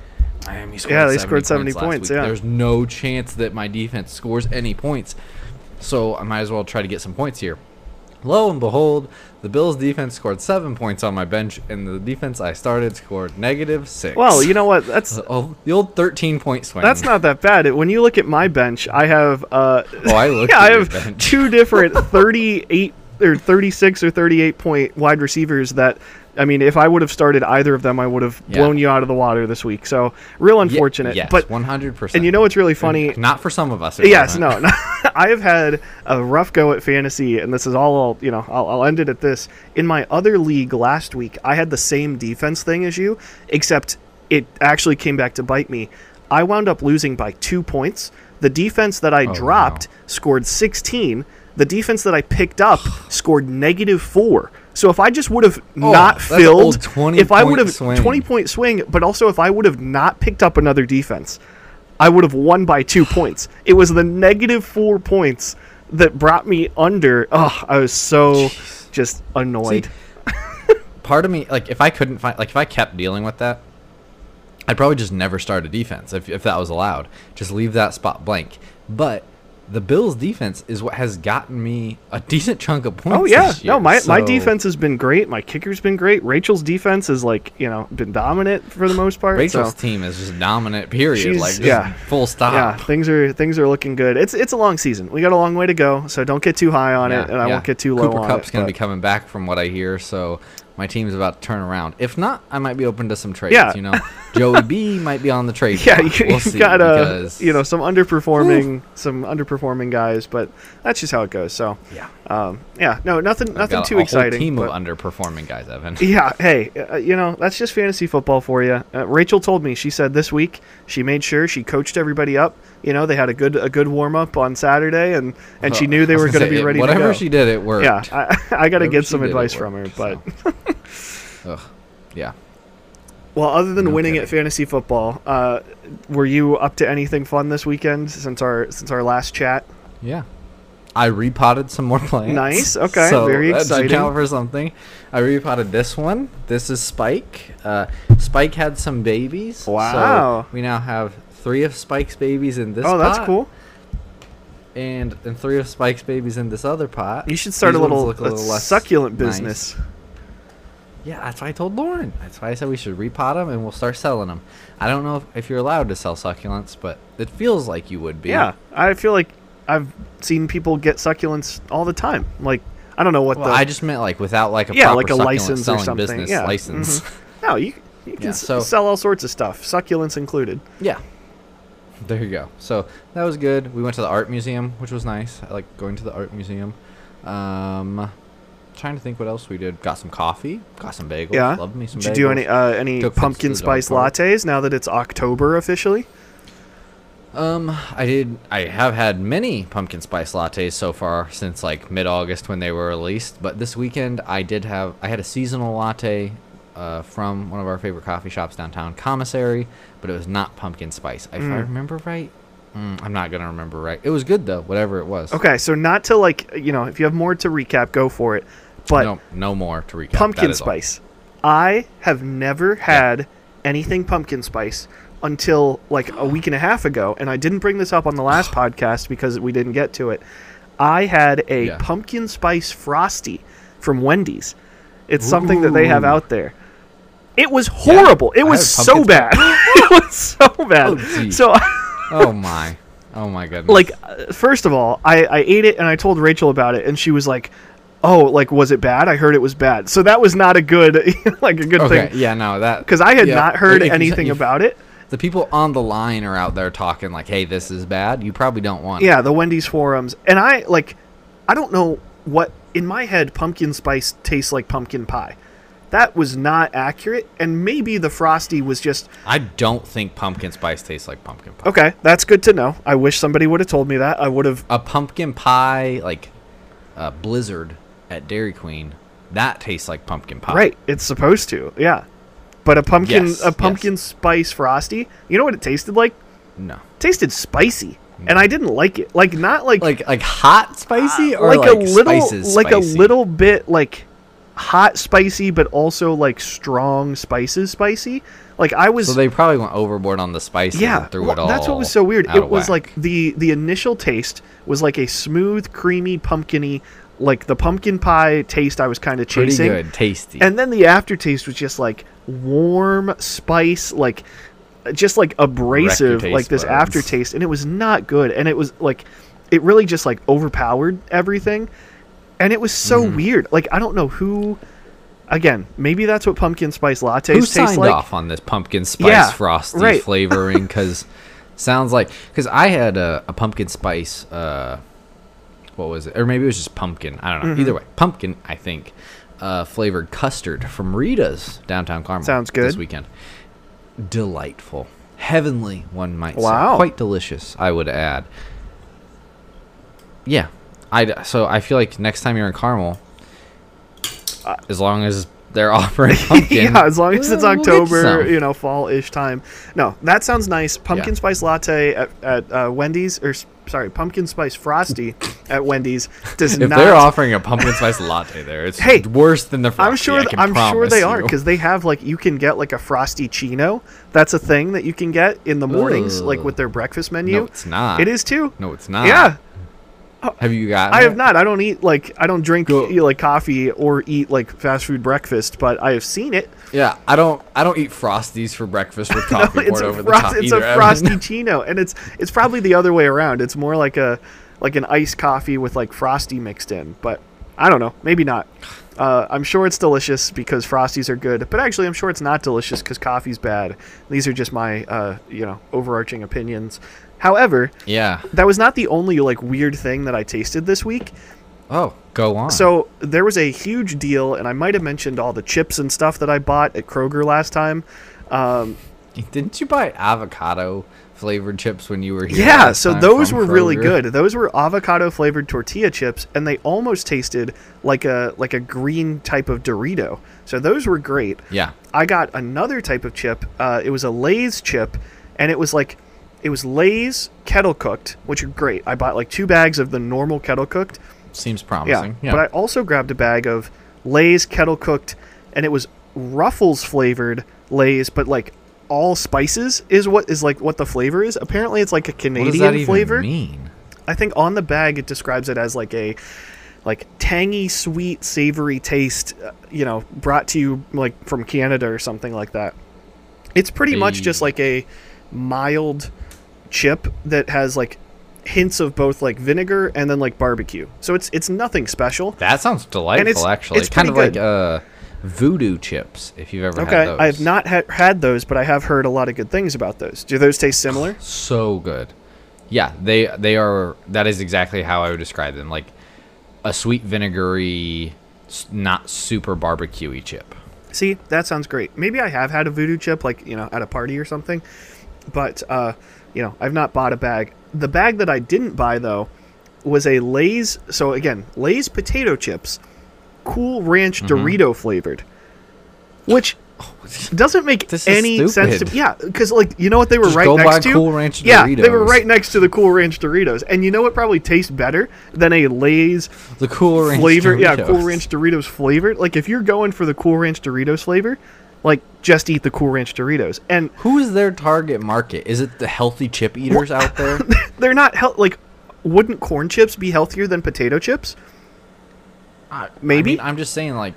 [SPEAKER 2] Miami scored.
[SPEAKER 1] Yeah, they
[SPEAKER 2] 70
[SPEAKER 1] scored 70
[SPEAKER 2] last
[SPEAKER 1] points, yeah.
[SPEAKER 2] there's no chance that my defense scores any points. So I might as well try to get some points here. Lo and behold, the Bills defense scored seven points on my bench, and the defense I started scored negative six.
[SPEAKER 1] Well, you know what? That's
[SPEAKER 2] oh, the old thirteen point swing.
[SPEAKER 1] That's not that bad. When you look at my bench, I have uh
[SPEAKER 2] Oh, I looked
[SPEAKER 1] yeah, I have
[SPEAKER 2] bench.
[SPEAKER 1] two different 38 or 36 or 38 point wide receivers that I mean, if I would have started either of them, I would have
[SPEAKER 2] Yeah.
[SPEAKER 1] blown you out of the water this week. So, real unfortunate.
[SPEAKER 2] yes,
[SPEAKER 1] but
[SPEAKER 2] one hundred percent.
[SPEAKER 1] and you know what's really funny?
[SPEAKER 2] Not for some of us.
[SPEAKER 1] Yes, no, no. I have had a rough go at fantasy, and this is all. I'll, you know, I'll, I'll end it at this. In my other league last week, I had the same defense thing as you, except it actually came back to bite me. I wound up losing by two points. The defense that I
[SPEAKER 2] Oh,
[SPEAKER 1] dropped scored 16. The defense that I picked up scored negative four. So if I just would have oh, not
[SPEAKER 2] Oh, an
[SPEAKER 1] filled,
[SPEAKER 2] 20
[SPEAKER 1] if I would have. 20 point swing, but also if I would have not picked up another defense, I would have won by two points. It was the negative four points that brought me under. Oh, I was so just annoyed.
[SPEAKER 2] part of me like if I couldn't find like if I kept dealing with that, I'd probably just never start a defense if if that was allowed. Just leave that spot blank. But the Bills defense is what has gotten me a decent chunk of points.
[SPEAKER 1] oh yeah,
[SPEAKER 2] year,
[SPEAKER 1] no, my my defense has been great. My kicker's been great. Rachel's defense is like you know been dominant for the most part.
[SPEAKER 2] Rachel's
[SPEAKER 1] so.
[SPEAKER 2] team is just dominant. Period.
[SPEAKER 1] She's-
[SPEAKER 2] like just
[SPEAKER 1] yeah.
[SPEAKER 2] full stop.
[SPEAKER 1] Yeah, things are things are looking good. It's it's a long season. We got a long way to go, so don't get too high on it, and I won't get too low
[SPEAKER 2] Cooper Kupp's
[SPEAKER 1] it.
[SPEAKER 2] gonna
[SPEAKER 1] but-
[SPEAKER 2] be coming back from what I hear, so my team's about to turn around. If not, I might be open to some trades.
[SPEAKER 1] Yeah.
[SPEAKER 2] You know, Joey B might be on the trade.
[SPEAKER 1] yeah,
[SPEAKER 2] block.
[SPEAKER 1] you, have got uh, you know some underperforming some underperforming guys, but that's just how it goes. So
[SPEAKER 2] Yeah.
[SPEAKER 1] um, yeah, no, nothing
[SPEAKER 2] I've
[SPEAKER 1] nothing
[SPEAKER 2] got
[SPEAKER 1] too
[SPEAKER 2] a
[SPEAKER 1] exciting.
[SPEAKER 2] team
[SPEAKER 1] but-
[SPEAKER 2] of underperforming guys, Evan.
[SPEAKER 1] Yeah, hey, uh, you know, that's just fantasy football for you. Uh, Rachel told me she said this week she made sure she coached everybody up. You know, they had a good a good warm up on Saturday, and and she knew they were going to be ready
[SPEAKER 2] Whatever
[SPEAKER 1] to go.
[SPEAKER 2] she did, it worked.
[SPEAKER 1] yeah, I, I got to get some
[SPEAKER 2] it
[SPEAKER 1] advice from her. But
[SPEAKER 2] so. Ugh. Yeah.
[SPEAKER 1] well, other than
[SPEAKER 2] No
[SPEAKER 1] winning
[SPEAKER 2] kidding.
[SPEAKER 1] at fantasy football, uh, were you up to anything fun this weekend since our since our last chat?
[SPEAKER 2] Yeah. I repotted some more plants.
[SPEAKER 1] Nice, okay,
[SPEAKER 2] so
[SPEAKER 1] very
[SPEAKER 2] that should
[SPEAKER 1] exciting.
[SPEAKER 2] count for something. I repotted this one. This is Spike. Uh, Spike had some babies.
[SPEAKER 1] Wow.
[SPEAKER 2] So we now have three of Spike's babies in this
[SPEAKER 1] oh, that's
[SPEAKER 2] pot,
[SPEAKER 1] cool.
[SPEAKER 2] And and three of Spike's babies in this other pot.
[SPEAKER 1] You should start
[SPEAKER 2] These
[SPEAKER 1] a little, a
[SPEAKER 2] less
[SPEAKER 1] succulent
[SPEAKER 2] nice.
[SPEAKER 1] business.
[SPEAKER 2] Yeah, that's why I told Lauren. That's why I said we should repot them and we'll start selling them. I don't know if, if you're allowed to sell succulents, but it feels like you would be.
[SPEAKER 1] Yeah, I feel like I've seen people get succulents all the time. Like I don't know what
[SPEAKER 2] Well,
[SPEAKER 1] the
[SPEAKER 2] I just meant like without like a
[SPEAKER 1] yeah,
[SPEAKER 2] proper
[SPEAKER 1] like a
[SPEAKER 2] succulent
[SPEAKER 1] license or
[SPEAKER 2] selling
[SPEAKER 1] something.
[SPEAKER 2] business
[SPEAKER 1] yeah.
[SPEAKER 2] license.
[SPEAKER 1] mhm. No, you you can
[SPEAKER 2] Yeah, so-
[SPEAKER 1] sell all sorts of stuff, succulents included.
[SPEAKER 2] Yeah. There you go. So that was good. We went to the art museum, which was nice. I like going to the art museum. Um, trying to think what else we did. Got some coffee. Got some bagels.
[SPEAKER 1] Yeah.
[SPEAKER 2] Love me some
[SPEAKER 1] Did
[SPEAKER 2] bagels.
[SPEAKER 1] you do any uh, any
[SPEAKER 2] Took
[SPEAKER 1] pumpkin
[SPEAKER 2] to the dog
[SPEAKER 1] spice lattes now that it's October officially?
[SPEAKER 2] Um, I did. I have had many pumpkin spice lattes so far since like mid-August when they were released. But this weekend, I did have. I had a seasonal latte uh, from one of our favorite coffee shops downtown, Commissary, but it was not pumpkin spice. If I remember right, mm, I'm not gonna remember right. It was good though, whatever it was.
[SPEAKER 1] Okay, so not to like you know, if you have more to recap, go for it. But
[SPEAKER 2] no, no more to recap.
[SPEAKER 1] pumpkin
[SPEAKER 2] is all.
[SPEAKER 1] spice. I have never had anything pumpkin spice until like a week and a half ago, and I didn't bring this up on the last podcast because we didn't get to it. I had a
[SPEAKER 2] Yeah.
[SPEAKER 1] pumpkin spice frosty from Wendy's. It's something that they have out there. It was horrible. it was so bad. it was so bad.
[SPEAKER 2] Oh,
[SPEAKER 1] so
[SPEAKER 2] Oh my, oh my goodness.
[SPEAKER 1] like uh, first of all I, I ate it and i told rachel about it and she was like oh like was it bad i heard it was bad so that was not a good like a good
[SPEAKER 2] okay,
[SPEAKER 1] thing
[SPEAKER 2] yeah, no, that
[SPEAKER 1] because i had
[SPEAKER 2] yeah,
[SPEAKER 1] not heard
[SPEAKER 2] if you-
[SPEAKER 1] anything about it
[SPEAKER 2] The people on the line are out there talking like, "Hey, this is bad." You probably don't want. it.
[SPEAKER 1] yeah the wendy's forums and i like i don't know what in my head pumpkin spice tastes like pumpkin pie that was not accurate and maybe the frosty was just
[SPEAKER 2] I don't think pumpkin spice tastes like pumpkin pie.
[SPEAKER 1] okay that's good to know i wish somebody would have told me that i would have
[SPEAKER 2] A pumpkin pie like a blizzard at Dairy Queen that tastes like pumpkin pie.
[SPEAKER 1] Right, it's supposed to, yeah. But a pumpkin,
[SPEAKER 2] Yes,
[SPEAKER 1] a pumpkin spice frosty. You know what it tasted like?
[SPEAKER 2] No.
[SPEAKER 1] It tasted spicy, and I didn't like it. Like not like
[SPEAKER 2] Like like hot spicy ah. or
[SPEAKER 1] like,
[SPEAKER 2] like,
[SPEAKER 1] a little,
[SPEAKER 2] spices
[SPEAKER 1] like
[SPEAKER 2] spicy?
[SPEAKER 1] a little bit like hot spicy, but also like strong spices spicy. Like I was,
[SPEAKER 2] So they probably went overboard on the spices
[SPEAKER 1] yeah.
[SPEAKER 2] threw
[SPEAKER 1] well,
[SPEAKER 2] it all.
[SPEAKER 1] that's what was so weird. It was
[SPEAKER 2] whack.
[SPEAKER 1] like the the initial taste was like a smooth, creamy, pumpkiny, like the pumpkin pie taste. I was kind of chasing.
[SPEAKER 2] pretty good, tasty.
[SPEAKER 1] and then the aftertaste was just like warm spice like just like abrasive like this
[SPEAKER 2] buds.
[SPEAKER 1] aftertaste and it was not good and it was like it really just like overpowered everything and it was so
[SPEAKER 2] Mm-hmm.
[SPEAKER 1] weird like i don't know who again maybe that's what pumpkin spice lattes
[SPEAKER 2] Who
[SPEAKER 1] taste
[SPEAKER 2] signed
[SPEAKER 1] like
[SPEAKER 2] off on this pumpkin spice
[SPEAKER 1] Yeah,
[SPEAKER 2] frosty
[SPEAKER 1] right.
[SPEAKER 2] flavoring? Because sounds like because I had a, a pumpkin spice. Uh, what was it? Or maybe it was just pumpkin. I don't know.
[SPEAKER 1] Mm-hmm.
[SPEAKER 2] Either way, pumpkin. I think uh, flavored custard from Rita's downtown Carmel.
[SPEAKER 1] Sounds good This
[SPEAKER 2] weekend. Delightful, heavenly. One might
[SPEAKER 1] Wow.
[SPEAKER 2] say. Quite delicious. I would add. Yeah, I so I feel like next time you're in Carmel, as long as they're offering pumpkin,
[SPEAKER 1] yeah as long as it's
[SPEAKER 2] we'll-
[SPEAKER 1] october you know fall-ish time no that sounds nice pumpkin
[SPEAKER 2] Yeah.
[SPEAKER 1] spice latte at, at uh, wendy's or sorry pumpkin spice frosty at wendy's does
[SPEAKER 2] If
[SPEAKER 1] not
[SPEAKER 2] they're offering a pumpkin spice latte there, it's
[SPEAKER 1] Hey,
[SPEAKER 2] worse than the frosty.
[SPEAKER 1] I'm sure. Th- I'm sure they
[SPEAKER 2] promise
[SPEAKER 1] are because they have like you can get like a frosty chino. That's a thing that you can get in the mornings, like with their breakfast menu.
[SPEAKER 2] No, it's not.
[SPEAKER 1] It is too.
[SPEAKER 2] No, it's not.
[SPEAKER 1] Yeah,
[SPEAKER 2] Have you got?
[SPEAKER 1] I have not. I don't eat like I don't drink
[SPEAKER 2] Go-
[SPEAKER 1] know, like coffee or eat like fast food breakfast, but I have seen it.
[SPEAKER 2] Yeah, I don't. I don't eat frosties for breakfast with coffee
[SPEAKER 1] it's
[SPEAKER 2] poured over the top
[SPEAKER 1] it's
[SPEAKER 2] either.
[SPEAKER 1] a frosty chino, and it's it's probably the other way around. It's more like a like an iced coffee with like frosty mixed in, but I don't know. Maybe not. Uh, I'm sure it's delicious because frosties are good, but actually, I'm sure it's not delicious because coffee's bad. These are just my uh, you know overarching opinions. However,
[SPEAKER 2] Yeah.
[SPEAKER 1] that was not the only like weird thing that I tasted this week.
[SPEAKER 2] Oh, go on.
[SPEAKER 1] So there was a huge deal, and I might have mentioned all the chips and stuff that I bought at Kroger last time. Um,
[SPEAKER 2] didn't you buy avocado flavored chips when you were here?
[SPEAKER 1] Yeah, so those were really good. Those were avocado flavored tortilla chips, and they almost tasted like a like a green type of Dorito. So those were great.
[SPEAKER 2] Yeah.
[SPEAKER 1] I got another type of chip. Uh, it was a Lay's chip, and it was like it was Lay's kettle cooked, which are great. I bought like two bags of the normal kettle cooked.
[SPEAKER 2] Seems promising. Yeah.
[SPEAKER 1] but I also grabbed a bag of Lay's kettle cooked, and it was Ruffles flavored Lay's, but like all spices is what is like what the flavor is. Apparently, it's like a
[SPEAKER 2] what does that
[SPEAKER 1] Canadian
[SPEAKER 2] even
[SPEAKER 1] flavor.
[SPEAKER 2] mean?
[SPEAKER 1] I think on the bag it describes it as like a like tangy, sweet, savory taste, uh, you know, brought to you like from Canada or something like that. It's pretty much just like a mild chip that has like hints of both like vinegar and then like barbecue. So it's it's nothing special.
[SPEAKER 2] That sounds delightful.
[SPEAKER 1] it's-
[SPEAKER 2] actually,
[SPEAKER 1] it's
[SPEAKER 2] kind of
[SPEAKER 1] pretty
[SPEAKER 2] like uh, voodoo chips. If you've ever had
[SPEAKER 1] Okay. I have not ha- had those, but I have heard a lot of good things about those. Do those taste similar?
[SPEAKER 2] so good. Yeah, they they are. That is exactly how I would describe them. Like a sweet vinegary, not super barbecuey chip.
[SPEAKER 1] See, that sounds great. Maybe I have had a voodoo chip, like you know, at a party or something. But uh, you know, I've not bought a bag. The bag that I didn't buy though was a Lay's. So again, Lay's potato chips, Cool Ranch mm-hmm. Dorito flavored, which doesn't make any sense to
[SPEAKER 2] stupid.
[SPEAKER 1] yeah because like you know what they were
[SPEAKER 2] Just
[SPEAKER 1] right
[SPEAKER 2] go
[SPEAKER 1] next
[SPEAKER 2] buy
[SPEAKER 1] to
[SPEAKER 2] Cool Ranch Doritos.
[SPEAKER 1] yeah they were right next to the cool ranch doritos and you know what probably tastes better than a lay's
[SPEAKER 2] The Cool Ranch
[SPEAKER 1] flavor yeah cool ranch doritos flavored. like if you're going for the cool ranch doritos flavor like just eat the cool ranch doritos and
[SPEAKER 2] Who is their target market? Is it the healthy chip eaters out there?
[SPEAKER 1] they're not hel- like wouldn't corn chips be healthier than potato chips
[SPEAKER 2] I-
[SPEAKER 1] Maybe.
[SPEAKER 2] I mean, I'm just saying, like,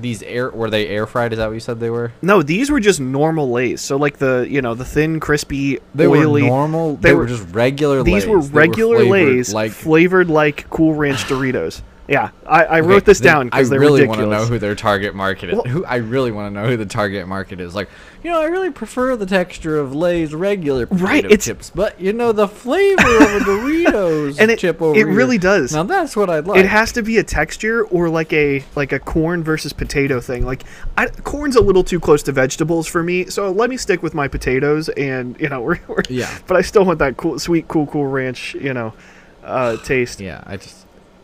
[SPEAKER 2] these air were they air fried? Is that what you said they were?
[SPEAKER 1] no these were just normal lays so like the you know the thin crispy
[SPEAKER 2] They
[SPEAKER 1] oily
[SPEAKER 2] were normal.
[SPEAKER 1] they
[SPEAKER 2] They,
[SPEAKER 1] were-
[SPEAKER 2] were, just regular.
[SPEAKER 1] these
[SPEAKER 2] Lays.
[SPEAKER 1] were regular
[SPEAKER 2] flavored
[SPEAKER 1] lays
[SPEAKER 2] like.
[SPEAKER 1] flavored like cool ranch doritos yeah i, I
[SPEAKER 2] Okay,
[SPEAKER 1] wrote this down because
[SPEAKER 2] I
[SPEAKER 1] they're
[SPEAKER 2] really want to know who their target market is.
[SPEAKER 1] Well-
[SPEAKER 2] who I really want to know who the target market is. Like, you know, I really prefer the texture of Lay's regular potato
[SPEAKER 1] Right, it's-
[SPEAKER 2] chips, but you know, the flavor of a Doritos
[SPEAKER 1] And it-
[SPEAKER 2] chip over
[SPEAKER 1] it
[SPEAKER 2] here.
[SPEAKER 1] really does.
[SPEAKER 2] Now that's what I'd like.
[SPEAKER 1] it has to be a texture or like a like a corn versus potato thing. Like I, corn's a little too close to vegetables for me, so let me stick with my potatoes. And you know, we're, we're
[SPEAKER 2] Yeah.
[SPEAKER 1] But I still want that cool, sweet, cool, cool ranch. You know, uh, taste.
[SPEAKER 2] yeah, I just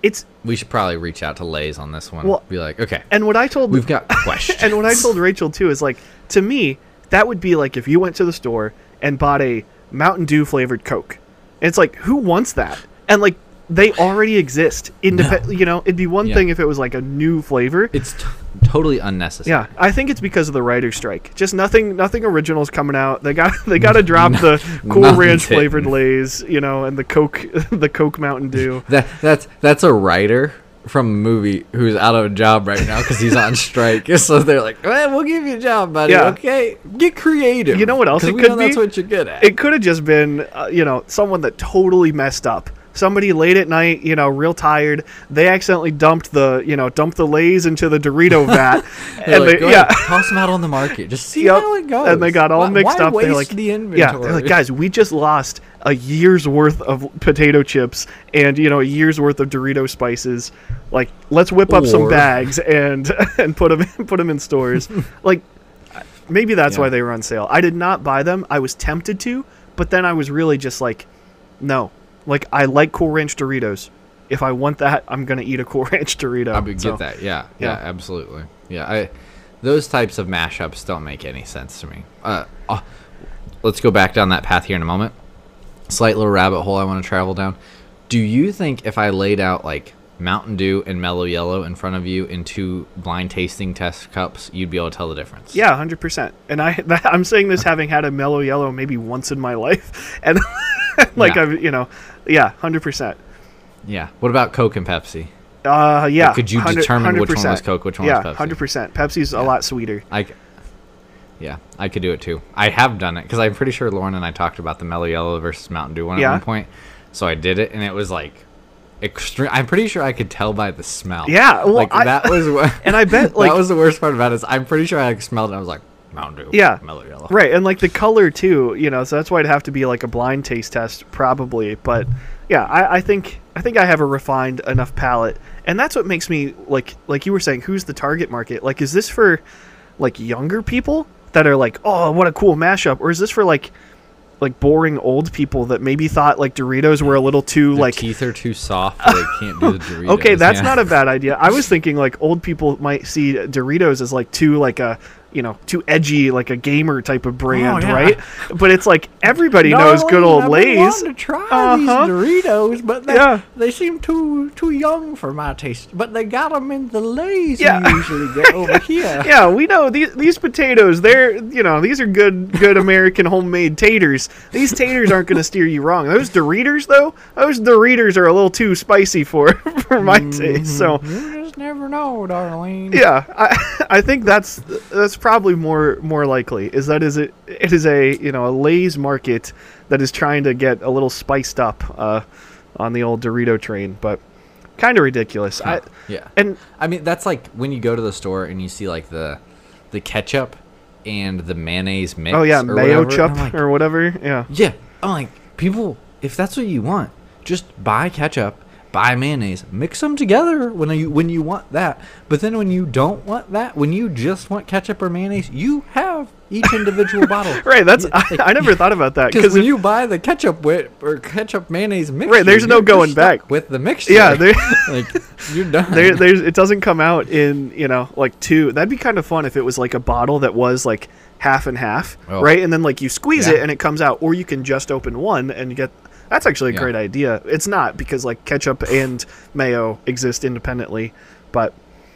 [SPEAKER 1] It's
[SPEAKER 2] we should probably reach out to Lay's on this one.
[SPEAKER 1] Well-
[SPEAKER 2] Be like, okay,
[SPEAKER 1] and what I told
[SPEAKER 2] we've got questions.
[SPEAKER 1] and what I told Rachel too is like to me that would be like if you went to the store and bought a Mountain Dew flavored Coke. And it's like who wants that? And like they already exist. Indep-
[SPEAKER 2] No.
[SPEAKER 1] You know, it'd be one
[SPEAKER 2] Yeah.
[SPEAKER 1] thing if it was like a new flavor.
[SPEAKER 2] it's t- totally unnecessary.
[SPEAKER 1] Yeah, I think it's because of the writer's strike. Just nothing, nothing originals coming out. They got, they got to drop the Cool Ranch flavored Lay's, you know, and the Coke, the Coke Mountain Dew.
[SPEAKER 2] That that's that's a writer from a movie who's out of a job right now because he's on strike. So they're like, well, we'll give you a job, buddy.
[SPEAKER 1] Yeah.
[SPEAKER 2] Okay, get creative.
[SPEAKER 1] You know what else it
[SPEAKER 2] we
[SPEAKER 1] could
[SPEAKER 2] know That's what you're good at.
[SPEAKER 1] It could have just been, uh, you know, someone that totally messed up. Somebody late at night, you know, real tired. They accidentally dumped the, you know, dumped the Lay's into the Dorito vat, and
[SPEAKER 2] like,
[SPEAKER 1] they, yeah,
[SPEAKER 2] toss them out on the market. Just see
[SPEAKER 1] Yep.
[SPEAKER 2] how it goes.
[SPEAKER 1] And they got all
[SPEAKER 2] Why-
[SPEAKER 1] mixed
[SPEAKER 2] why
[SPEAKER 1] up. They're like,
[SPEAKER 2] the inventory.
[SPEAKER 1] yeah, they're like, guys, we just lost a year's worth of potato chips and you know a year's worth of Dorito spices. Like, let's whip up some bags and and put them put them in stores. like, maybe that's
[SPEAKER 2] Yeah.
[SPEAKER 1] why they were on sale. I did not buy them. I was tempted to, but then I was really just like, no. Like, I like Cool Ranch Doritos. If I want that, I'm gonna eat a Cool Ranch Dorito.
[SPEAKER 2] I would
[SPEAKER 1] So,
[SPEAKER 2] get that. Yeah, yeah,
[SPEAKER 1] yeah.
[SPEAKER 2] absolutely. Yeah, I those types of mashups don't make any sense to me. Uh, uh, let's go back down that path here in a moment. Slight little rabbit hole I want to travel down. Do you think if I laid out like Mountain Dew and Mellow Yellow in front of you in two blind tasting test cups, you'd be able to tell the difference?
[SPEAKER 1] Yeah, hundred percent. And I, that, I'm saying this having had a mellow yellow maybe once in my life, and like
[SPEAKER 2] Yeah.
[SPEAKER 1] I've, you know, yeah, hundred percent.
[SPEAKER 2] Yeah. What about Coke and Pepsi?
[SPEAKER 1] Uh, yeah.
[SPEAKER 2] could you
[SPEAKER 1] 100
[SPEAKER 2] determine which one was Coke, which one
[SPEAKER 1] yeah,
[SPEAKER 2] was Pepsi?
[SPEAKER 1] hundred percent. Pepsi's a lot sweeter.
[SPEAKER 2] I, yeah, I could do it too. I have done it because I'm pretty sure Lauren and I talked about the Mellow Yellow versus Mountain Dew one
[SPEAKER 1] Yeah.
[SPEAKER 2] at one point. So I did it, and it was like extreme. I'm pretty sure I could tell by the smell.
[SPEAKER 1] Yeah, well,
[SPEAKER 2] like
[SPEAKER 1] I-
[SPEAKER 2] that was what.
[SPEAKER 1] And I bet like
[SPEAKER 2] that was the worst part about it. Is I'm pretty sure I like, smelled it. I was like Mountain Dew.
[SPEAKER 1] Yeah.
[SPEAKER 2] Mellow Yellow.
[SPEAKER 1] right, and like the color too. You know, so that's why it'd have to be like a blind taste test probably. But yeah, I, I think I think I have a refined enough palate, and that's what makes me like like you were saying. Who's the target market? Like, is this for like younger people that are like, oh, what a cool mashup, or is this for like like boring old people that maybe thought like Doritos were a little too
[SPEAKER 2] Their
[SPEAKER 1] like
[SPEAKER 2] teeth are too soft. They can't do the Doritos.
[SPEAKER 1] Okay, that's
[SPEAKER 2] yeah.
[SPEAKER 1] not a bad idea. I was thinking like old people might see Doritos as like too like a you know too edgy like a gamer type of brand,
[SPEAKER 2] yeah.
[SPEAKER 1] right? But it's like everybody knows good old Lay's.
[SPEAKER 2] to try
[SPEAKER 1] Uh-huh.
[SPEAKER 2] Doritos, but they,
[SPEAKER 1] Yeah.
[SPEAKER 2] they seem too too young for my taste. But they got them in the Lay's
[SPEAKER 1] Yeah.
[SPEAKER 2] usually get over here.
[SPEAKER 1] Yeah, we know these these potatoes. They're you know these are good good American homemade taters. These taters aren't going to steer you wrong. Those Doritos though, those Doritos are a little too spicy for for my taste. So
[SPEAKER 2] You just never know, darling.
[SPEAKER 1] yeah, I, I think that's that's probably more more likely is that is it it is a you know a Lay's market that is trying to get a little spiced up uh, on the old Dorito train, but kind of ridiculous. I,
[SPEAKER 2] yeah.
[SPEAKER 1] and
[SPEAKER 2] I mean, that's like when you go to the store and you see like the the ketchup and the mayonnaise mix.
[SPEAKER 1] oh yeah,
[SPEAKER 2] or
[SPEAKER 1] mayo
[SPEAKER 2] whatever,
[SPEAKER 1] chup
[SPEAKER 2] like,
[SPEAKER 1] or whatever. Yeah,
[SPEAKER 2] Yeah, I'm like people. If that's what you want, just buy ketchup, buy mayonnaise, mix them together when you when you want that. But then when you don't want that, when you just want ketchup or mayonnaise, you have each individual bottle.
[SPEAKER 1] Right, that's I, I never thought about that
[SPEAKER 2] because when
[SPEAKER 1] if-
[SPEAKER 2] you buy the ketchup with or ketchup mayonnaise mixture,
[SPEAKER 1] Right, there's no going back.
[SPEAKER 2] with the mixture.
[SPEAKER 1] Yeah, there-
[SPEAKER 2] like you're done.
[SPEAKER 1] there, there's it doesn't come out in you know like two. That'd be kind of fun if it was like a bottle that was like half and half,
[SPEAKER 2] Oh.
[SPEAKER 1] right? And then like you squeeze
[SPEAKER 2] Yeah.
[SPEAKER 1] it and it comes out, or you can just open one and get. That's actually a
[SPEAKER 2] Yeah.
[SPEAKER 1] great idea. It's not because like ketchup and mayo exist independently, but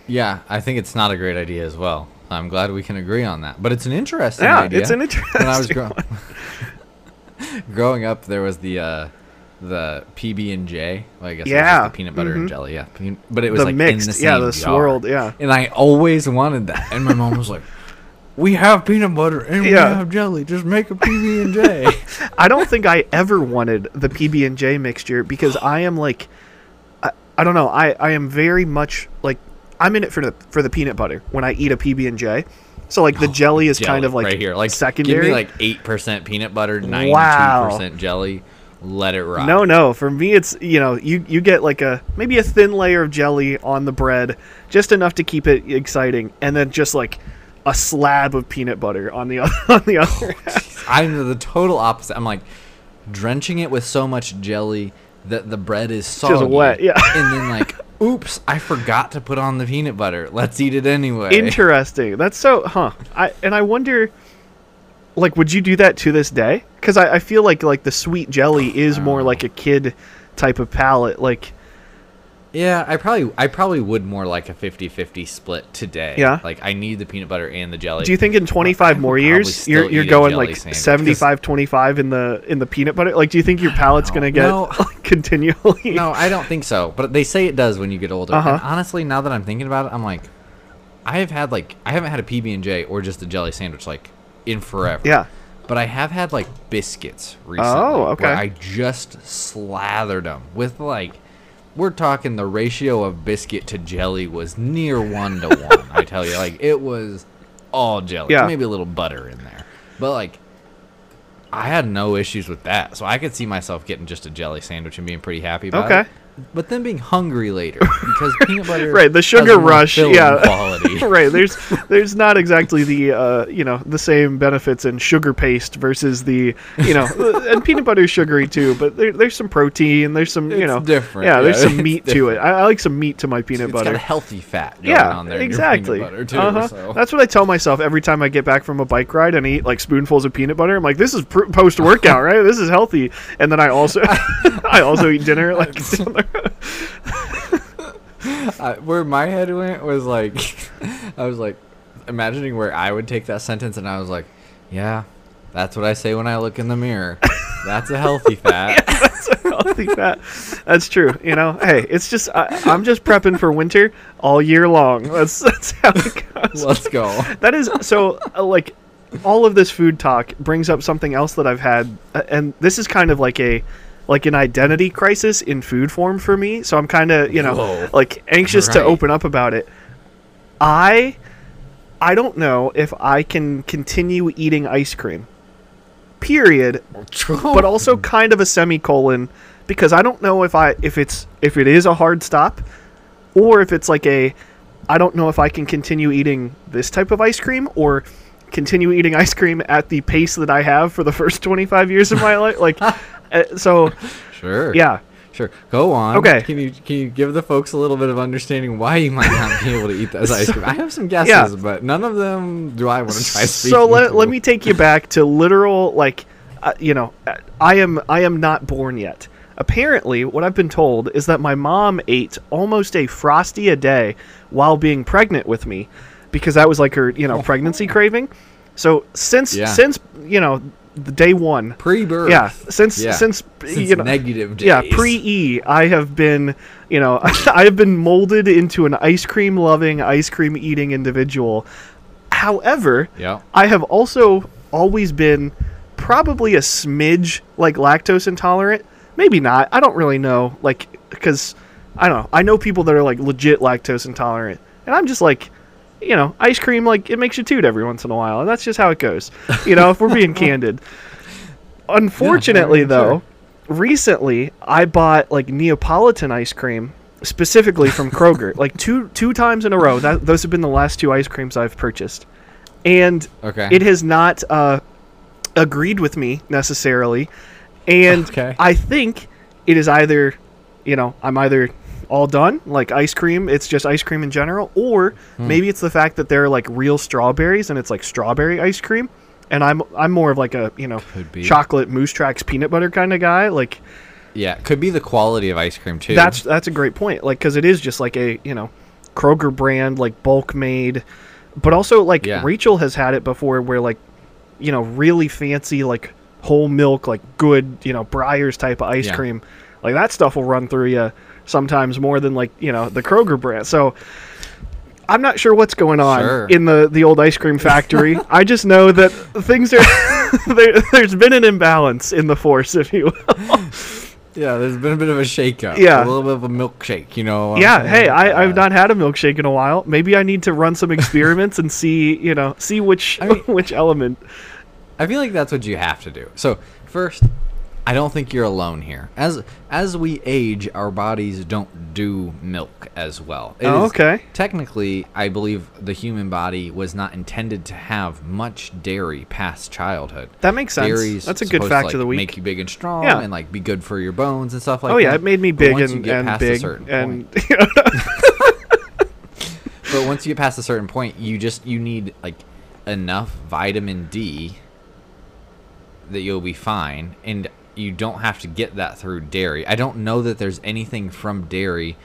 [SPEAKER 2] yeah, I think it's not a great idea as well. I'm glad we can agree on that. But it's an interesting
[SPEAKER 1] yeah,
[SPEAKER 2] idea.
[SPEAKER 1] it's an interesting.
[SPEAKER 2] when I was grow- growing up, there was the uh, the PB and J. Well, I guess was
[SPEAKER 1] Yeah,
[SPEAKER 2] peanut butter
[SPEAKER 1] mhm.
[SPEAKER 2] and jelly. Yeah, but it was
[SPEAKER 1] the
[SPEAKER 2] like
[SPEAKER 1] mixed,
[SPEAKER 2] in the same yeah,
[SPEAKER 1] the
[SPEAKER 2] jar.
[SPEAKER 1] swirled, yeah.
[SPEAKER 2] And I always wanted that. And my mom was like, "We have peanut butter and
[SPEAKER 1] Yeah.
[SPEAKER 2] we have jelly. Just make a PB and J."
[SPEAKER 1] I don't think I ever wanted the PB and J mixture because I am like, I, I don't know. I, I am very much like I'm in it for the for the peanut butter when I eat a PB and J. So like the oh, jelly is kind of like
[SPEAKER 2] right here, like
[SPEAKER 1] secondary.
[SPEAKER 2] Give me like eight percent peanut butter, ninety-two
[SPEAKER 1] Wow.
[SPEAKER 2] percent jelly. Let it rock.
[SPEAKER 1] no, no. For me, it's you know you you get like a maybe a thin layer of jelly on the bread, just enough to keep it exciting, and then just like a slab of peanut butter on the on the other. Oh, half.
[SPEAKER 2] I'm the total opposite. I'm like drenching it with so much jelly that the bread is soggy.
[SPEAKER 1] wet, yeah.
[SPEAKER 2] and then like, oops, I forgot to put on the peanut butter. Let's eat it anyway.
[SPEAKER 1] Interesting. That's so, huh? I and I wonder, like, would you do that to this day? Because I, I feel like like the sweet jelly oh, is more
[SPEAKER 2] Oh.
[SPEAKER 1] like a kid type of palate. Like,
[SPEAKER 2] yeah, I probably I probably would more like a 50-50 split today.
[SPEAKER 1] Yeah?
[SPEAKER 2] Like I need the peanut butter and the jelly.
[SPEAKER 1] do you think in twenty
[SPEAKER 2] I
[SPEAKER 1] five
[SPEAKER 2] would
[SPEAKER 1] more years you're you're going like
[SPEAKER 2] sandwich, 'cause-
[SPEAKER 1] 75 25 in the in the peanut butter? Like, do you think your palate's gonna get
[SPEAKER 2] No.
[SPEAKER 1] continually?
[SPEAKER 2] No, I don't think so. But they say it does when you get older.
[SPEAKER 1] Uh-huh.
[SPEAKER 2] And honestly, now that I'm thinking about it, I'm like, I have had like I haven't had a PB and J or just a jelly sandwich like in forever.
[SPEAKER 1] Yeah.
[SPEAKER 2] But I have had like biscuits recently.
[SPEAKER 1] Oh, okay.
[SPEAKER 2] Where I just slathered them with like, we're talking the ratio of biscuit to jelly was near one to one. I tell you, like it was all jelly.
[SPEAKER 1] Yeah.
[SPEAKER 2] Maybe a little butter in there, but like. I had no issues with that, so I could see myself getting just a jelly sandwich and being pretty happy about
[SPEAKER 1] Okay.
[SPEAKER 2] it. But then being hungry later because peanut butter,
[SPEAKER 1] Right, the sugar rush, yeah.
[SPEAKER 2] quality.
[SPEAKER 1] right. There's there's not exactly the uh, you know the same benefits in sugar paste versus the you know and peanut butter is sugary too, but there, there's some protein. There's some you
[SPEAKER 2] It's
[SPEAKER 1] know
[SPEAKER 2] different,
[SPEAKER 1] Yeah, there's
[SPEAKER 2] yeah,
[SPEAKER 1] some
[SPEAKER 2] it's
[SPEAKER 1] meat to it. I, I like some meat to my peanut
[SPEAKER 2] It's got
[SPEAKER 1] butter.
[SPEAKER 2] a healthy fat
[SPEAKER 1] yeah,
[SPEAKER 2] on there. in your
[SPEAKER 1] exactly.
[SPEAKER 2] peanut butter too,
[SPEAKER 1] uh-huh.
[SPEAKER 2] so.
[SPEAKER 1] That's what I tell myself every time I get back from a bike ride and eat like spoonfuls of peanut butter. I'm like, this is pr- post workout, right? This is healthy. And then I also I also eat dinner like down the road.
[SPEAKER 2] I, where my head went was like, I was like, imagining where I would take that sentence, and I was like, yeah, that's what I say when I look in the mirror. That's a healthy fat.
[SPEAKER 1] That's a healthy fat. That's true. You know, hey, it's just I, I'm just prepping for winter all year long. That's that's how it goes.
[SPEAKER 2] Let's go.
[SPEAKER 1] That is so uh, like all of this food talk brings up something else that I've had, uh, and this is kind of like a like an identity crisis in food form for me. So I'm kind of you know
[SPEAKER 2] Whoa.
[SPEAKER 1] like anxious to open up about it. I I don't know if I can continue eating ice cream. Period but also kind of a semicolon because I don't know if I if it's if it is a hard stop or if it's like a I don't know if I can continue eating this type of ice cream or continue eating ice cream at the pace that I have for the first 25 years of my life like uh, so
[SPEAKER 2] sure.
[SPEAKER 1] yeah
[SPEAKER 2] Sure. Go on.
[SPEAKER 1] Okay.
[SPEAKER 2] Can you can you give the folks a little bit of understanding why you might not be able to eat this ice cream? I have some guesses,
[SPEAKER 1] Yeah.
[SPEAKER 2] but none of them do I want to try.
[SPEAKER 1] so let,
[SPEAKER 2] to.
[SPEAKER 1] let me take you back to literal like uh, you know uh, i am i am not born yet apparently what i've been told is that my mom ate almost a frosty a day while being pregnant with me because that was like her you know pregnancy craving so since
[SPEAKER 2] Yeah.
[SPEAKER 1] since you know the day one
[SPEAKER 2] pre-birth.
[SPEAKER 1] yeah since
[SPEAKER 2] Yeah.
[SPEAKER 1] since,
[SPEAKER 2] Since
[SPEAKER 1] you know
[SPEAKER 2] negative days.
[SPEAKER 1] yeah, pre E, I have been, you know, I have been molded into an ice cream loving, ice cream eating individual. However,
[SPEAKER 2] Yeah.
[SPEAKER 1] I have also always been probably a smidge like lactose intolerant. Maybe not. I don't really know. Like, because I don't know. I know people that are like legit lactose intolerant, and I'm just like, you know, ice cream like it makes you toot every once in a while, and that's just how it goes. You know, if we're being candid. Unfortunately,
[SPEAKER 2] sure.
[SPEAKER 1] though, recently I bought like Neapolitan ice cream specifically from Kroger, like two two times in a row. That those have been the last two ice creams I've purchased, and
[SPEAKER 2] Okay.
[SPEAKER 1] it has not uh, agreed with me necessarily. And
[SPEAKER 2] Okay.
[SPEAKER 1] I think it is either, you know, I'm either all done, like ice cream, it's just ice cream in general, or
[SPEAKER 2] Hmm.
[SPEAKER 1] maybe it's the fact that they're like real strawberries and it's like strawberry ice cream. And I'm I'm more of like a you know chocolate moose tracks peanut butter kind of guy. Like
[SPEAKER 2] yeah, could be the quality of ice cream too.
[SPEAKER 1] that's that's a great point. Like because it is just like a you know Kroger brand like bulk made, but also like
[SPEAKER 2] Yeah.
[SPEAKER 1] Rachel has had it before where like you know really fancy like whole milk like good you know Breyers type of ice
[SPEAKER 2] Yeah.
[SPEAKER 1] cream, like that stuff will run through you sometimes more than like you know the Kroger brand. So. I'm not sure what's going on
[SPEAKER 2] Sure.
[SPEAKER 1] in the, the old ice cream factory. I just know that things are there, there's been an imbalance in the force, if you will.
[SPEAKER 2] yeah, there's been a bit of a shakeup.
[SPEAKER 1] Yeah.
[SPEAKER 2] a little bit of a milkshake. You know.
[SPEAKER 1] yeah
[SPEAKER 2] saying?
[SPEAKER 1] hey I, i've
[SPEAKER 2] Uh,
[SPEAKER 1] not had a milkshake in a while maybe i need to run some experiments and see you know see which
[SPEAKER 2] I mean-
[SPEAKER 1] which element
[SPEAKER 2] I feel like that's what you have to do. So first, I don't think you're alone here. As as we age, our bodies don't do milk as well. It
[SPEAKER 1] Oh,
[SPEAKER 2] is-
[SPEAKER 1] okay.
[SPEAKER 2] Technically, I believe the human body was not intended to have much dairy past childhood.
[SPEAKER 1] that makes sense
[SPEAKER 2] Dairy's
[SPEAKER 1] that's a good fact
[SPEAKER 2] to,
[SPEAKER 1] of the week
[SPEAKER 2] Make you big and strong,
[SPEAKER 1] Yeah.
[SPEAKER 2] and like be good for your bones and stuff like
[SPEAKER 1] oh
[SPEAKER 2] that.
[SPEAKER 1] yeah it made me big and,
[SPEAKER 2] get
[SPEAKER 1] and big and
[SPEAKER 2] But once you get past a certain point, you just you need like enough vitamin D that you'll be fine, and you don't have to get that through dairy. I don't know that there's anything from dairy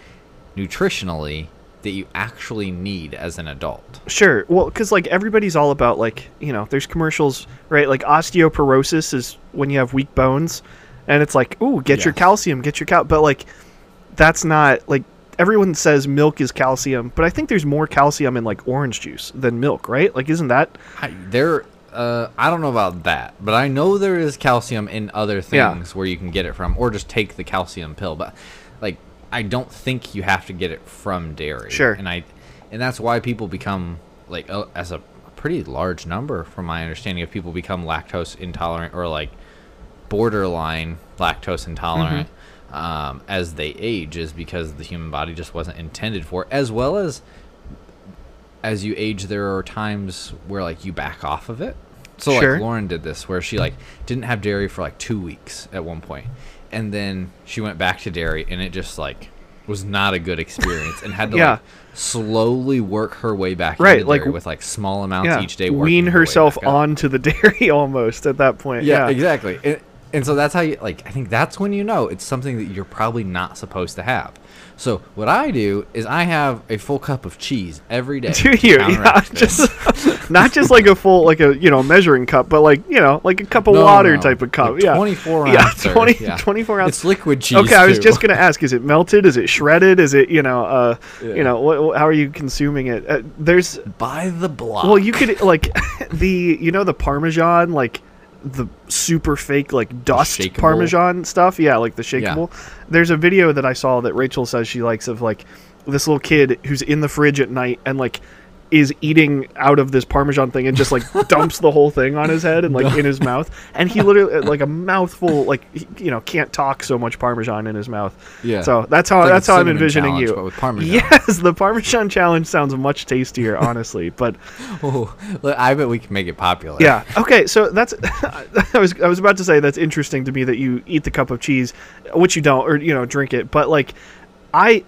[SPEAKER 2] nutritionally that you actually need as an adult.
[SPEAKER 1] sure well because like everybody's all about like you know there's commercials right like osteoporosis is when you have weak bones and it's like ooh get your calcium get your cal but like that's not like everyone says milk is calcium but i think there's more calcium in like orange juice than milk right like isn't that
[SPEAKER 2] I, there, uh, I don't know about that, but I know there is calcium in other
[SPEAKER 1] Yeah.
[SPEAKER 2] things where you can get it from, or just take the calcium pill. But like, I don't think you have to get it from dairy.
[SPEAKER 1] Sure.
[SPEAKER 2] And I, and that's why people become like, uh, as a pretty large number, from my understanding, of people become lactose intolerant or like borderline lactose intolerant. Um, as they age is because the human body just wasn't intended for, it, as well as as you age, there are times where like you back off of it. So
[SPEAKER 1] Sure.
[SPEAKER 2] like Lauren did this, where she like didn't have dairy for like two weeks at one point, and then she went back to dairy, and it just like was not a good experience, and had to
[SPEAKER 1] Yeah.
[SPEAKER 2] like slowly work her way back
[SPEAKER 1] Right,
[SPEAKER 2] into
[SPEAKER 1] like-
[SPEAKER 2] with like small amounts
[SPEAKER 1] yeah
[SPEAKER 2] each day.
[SPEAKER 1] wean herself onto the dairy almost at that point
[SPEAKER 2] Yeah,
[SPEAKER 1] yeah,
[SPEAKER 2] exactly. And so that's how you like. I think that's when you know it's something that you're probably not supposed to have. So what I do is I have a full cup of cheese every day.
[SPEAKER 1] Do you? Yeah, just not just like a full like a you know measuring cup, but like you know like a cup of
[SPEAKER 2] No,
[SPEAKER 1] water
[SPEAKER 2] no.
[SPEAKER 1] type of cup.
[SPEAKER 2] Like
[SPEAKER 1] yeah,
[SPEAKER 2] 24
[SPEAKER 1] yeah,
[SPEAKER 2] ounce or-
[SPEAKER 1] 20,
[SPEAKER 2] yeah.
[SPEAKER 1] 24 ounce.
[SPEAKER 2] It's liquid cheese.
[SPEAKER 1] okay, I was
[SPEAKER 2] too.
[SPEAKER 1] just gonna ask: Is it melted? Is it shredded? Is it you know uh
[SPEAKER 2] Yeah.
[SPEAKER 1] you know how are you consuming it? Uh, there's
[SPEAKER 2] by the block.
[SPEAKER 1] well you could like the you know the parmesan like the super fake like dust
[SPEAKER 2] shakeable?
[SPEAKER 1] parmesan stuff yeah like the
[SPEAKER 2] Yeah.
[SPEAKER 1] there's a video that i saw that rachel says she likes of like this little kid who's in the fridge at night and like is eating out of this parmesan thing and just like dumps the whole thing on his head and like in his mouth and he literally uh, like a mouthful like he, you know can't talk so much parmesan in his mouth
[SPEAKER 2] Yeah.
[SPEAKER 1] so that's how
[SPEAKER 2] like
[SPEAKER 1] that's how i'm envisioning you
[SPEAKER 2] but with Parmesan.
[SPEAKER 1] yes the parmesan challenge sounds much tastier honestly but
[SPEAKER 2] Oh, look, I bet we can make it popular.
[SPEAKER 1] yeah. Okay. So that's I was I was about to say that's interesting to me that you eat the cup of cheese, which you don't, or you know, drink it. But like, I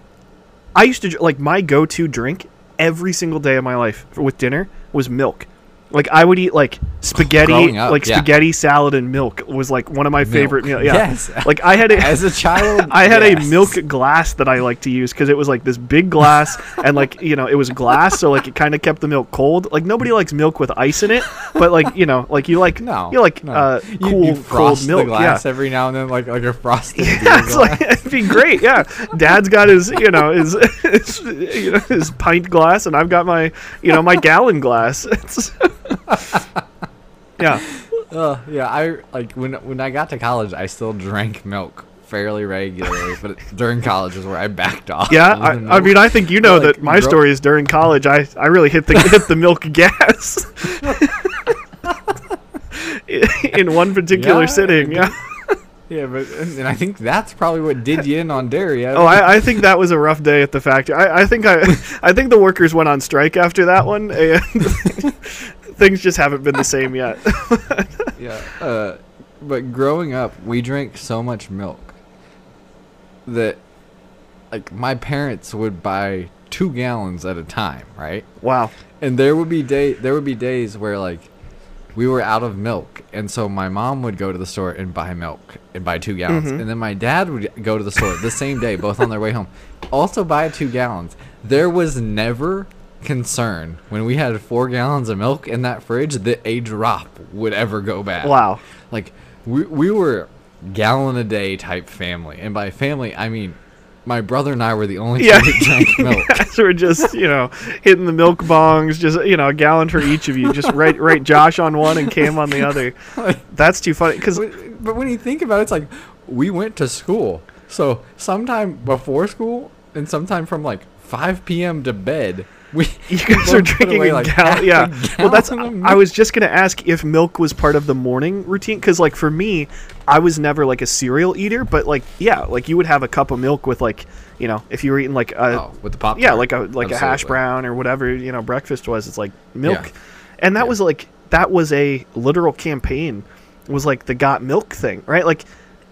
[SPEAKER 1] I used to like my go-to drink every single day of my life with dinner was milk. Like I would eat like spaghetti,
[SPEAKER 2] up,
[SPEAKER 1] like
[SPEAKER 2] yeah.
[SPEAKER 1] spaghetti salad and milk was like one of my favorite meals. Yeah.
[SPEAKER 2] Yes.
[SPEAKER 1] Like I had a,
[SPEAKER 2] As a child,
[SPEAKER 1] I had
[SPEAKER 2] yes.
[SPEAKER 1] a milk glass that I like to use because it was like this big glass and like you know it was glass, so like it kind of kept the milk cold. Like nobody likes milk with ice in it, but like you know like you like
[SPEAKER 2] No,
[SPEAKER 1] you like
[SPEAKER 2] no.
[SPEAKER 1] uh, cool
[SPEAKER 2] you frost
[SPEAKER 1] cold milk. yeah.
[SPEAKER 2] every now and then, like like a frosted.
[SPEAKER 1] Yeah, it's
[SPEAKER 2] glass.
[SPEAKER 1] like it'd be great. Yeah, Dad's got his, you know, his, his, you know, his pint glass, and I've got my, you know, my gallon glass. Yeah,
[SPEAKER 2] Uh, yeah, I like when when I got to college, I still drank milk fairly regularly, but during college is where I backed off.
[SPEAKER 1] yeah. I, I mean, I think you know
[SPEAKER 2] Like,
[SPEAKER 1] that my
[SPEAKER 2] grow-
[SPEAKER 1] story is during college. I, I really hit the hit the milk gas in one particular
[SPEAKER 2] Yeah,
[SPEAKER 1] sitting. Yeah,
[SPEAKER 2] Yeah, but and, and I think that's probably what did you in on dairy. I
[SPEAKER 1] Oh, I, I think that was a rough day at the factory. I, I think I, I think the workers went on strike after that one, and things just haven't been the same yet.
[SPEAKER 2] yeah. Uh, but growing up, we drank so much milk that, like, my parents would buy two gallons at a time, right?
[SPEAKER 1] wow.
[SPEAKER 2] And there would be day there would be days where like we were out of milk, and so my mom would go to the store and buy milk and buy two gallons,
[SPEAKER 1] Mhm.
[SPEAKER 2] and then my dad would go to the store the same day, both on their way home, also buy two gallons. There was never concern when we had four gallons of milk in that fridge that a drop would ever go bad.
[SPEAKER 1] Wow.
[SPEAKER 2] Like we we were gallon a day type family, and by family I mean my brother and I were the only
[SPEAKER 1] Yeah.
[SPEAKER 2] drank milk.
[SPEAKER 1] guys were just you know hitting the milk bongs, just you know a gallon for each of you. Just write write Josh on one and Cam on the other. That's too funny because
[SPEAKER 2] But but when you think about it, it's like we went to school. So sometime before school and sometime from like 5 p.m. to bed, we
[SPEAKER 1] you guys
[SPEAKER 2] both
[SPEAKER 1] are drinking
[SPEAKER 2] away,
[SPEAKER 1] a
[SPEAKER 2] like,
[SPEAKER 1] gallon.
[SPEAKER 2] half a
[SPEAKER 1] Yeah. Well, that's.
[SPEAKER 2] gallon
[SPEAKER 1] I was just gonna ask if milk was part of the morning routine because, like, for me, I was never like a cereal eater, but like, yeah, like you would have a cup of milk with like, you know, if you were eating like a
[SPEAKER 2] oh, with the pop.
[SPEAKER 1] yeah, like a like a hash brown or whatever you know breakfast was. It's like milk,
[SPEAKER 2] Yeah.
[SPEAKER 1] and that
[SPEAKER 2] Yeah.
[SPEAKER 1] was like that was a literal campaign. Was like the got milk thing, right? Like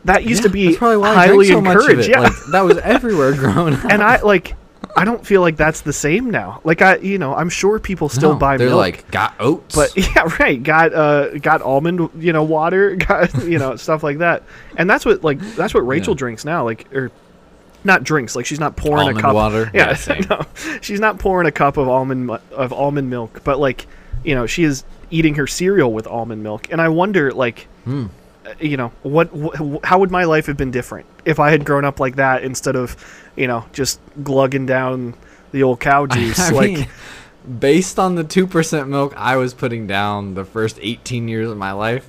[SPEAKER 1] that used to
[SPEAKER 2] Yeah,
[SPEAKER 1] be
[SPEAKER 2] that's probably why I drank
[SPEAKER 1] highly
[SPEAKER 2] so much of
[SPEAKER 1] encouraged.
[SPEAKER 2] it.
[SPEAKER 1] Yeah,
[SPEAKER 2] Like, that was everywhere growing up.
[SPEAKER 1] and I like. I don't feel like that's the same now. Like I, you know, I'm sure people still
[SPEAKER 2] No,
[SPEAKER 1] buy
[SPEAKER 2] They're
[SPEAKER 1] milk.
[SPEAKER 2] like got oats,
[SPEAKER 1] But yeah, right. Got uh, got almond, you know, water, got you know, stuff like that. And that's what like that's what Rachel
[SPEAKER 2] Yeah.
[SPEAKER 1] drinks now. Like or not drinks. Like she's not pouring
[SPEAKER 2] Almond
[SPEAKER 1] a cup.
[SPEAKER 2] water?
[SPEAKER 1] Yeah,
[SPEAKER 2] Yeah,
[SPEAKER 1] no, she's not pouring a cup of almond of almond milk. But like, you know, she is eating her cereal with almond milk. And I wonder, like, uh, you know, what, wh- how would my life have been different if I had grown up like that instead of, you know, just glugging down the old cow juice?
[SPEAKER 2] I
[SPEAKER 1] like,
[SPEAKER 2] mean, based on the two percent milk I was putting down the first 18 years of my life,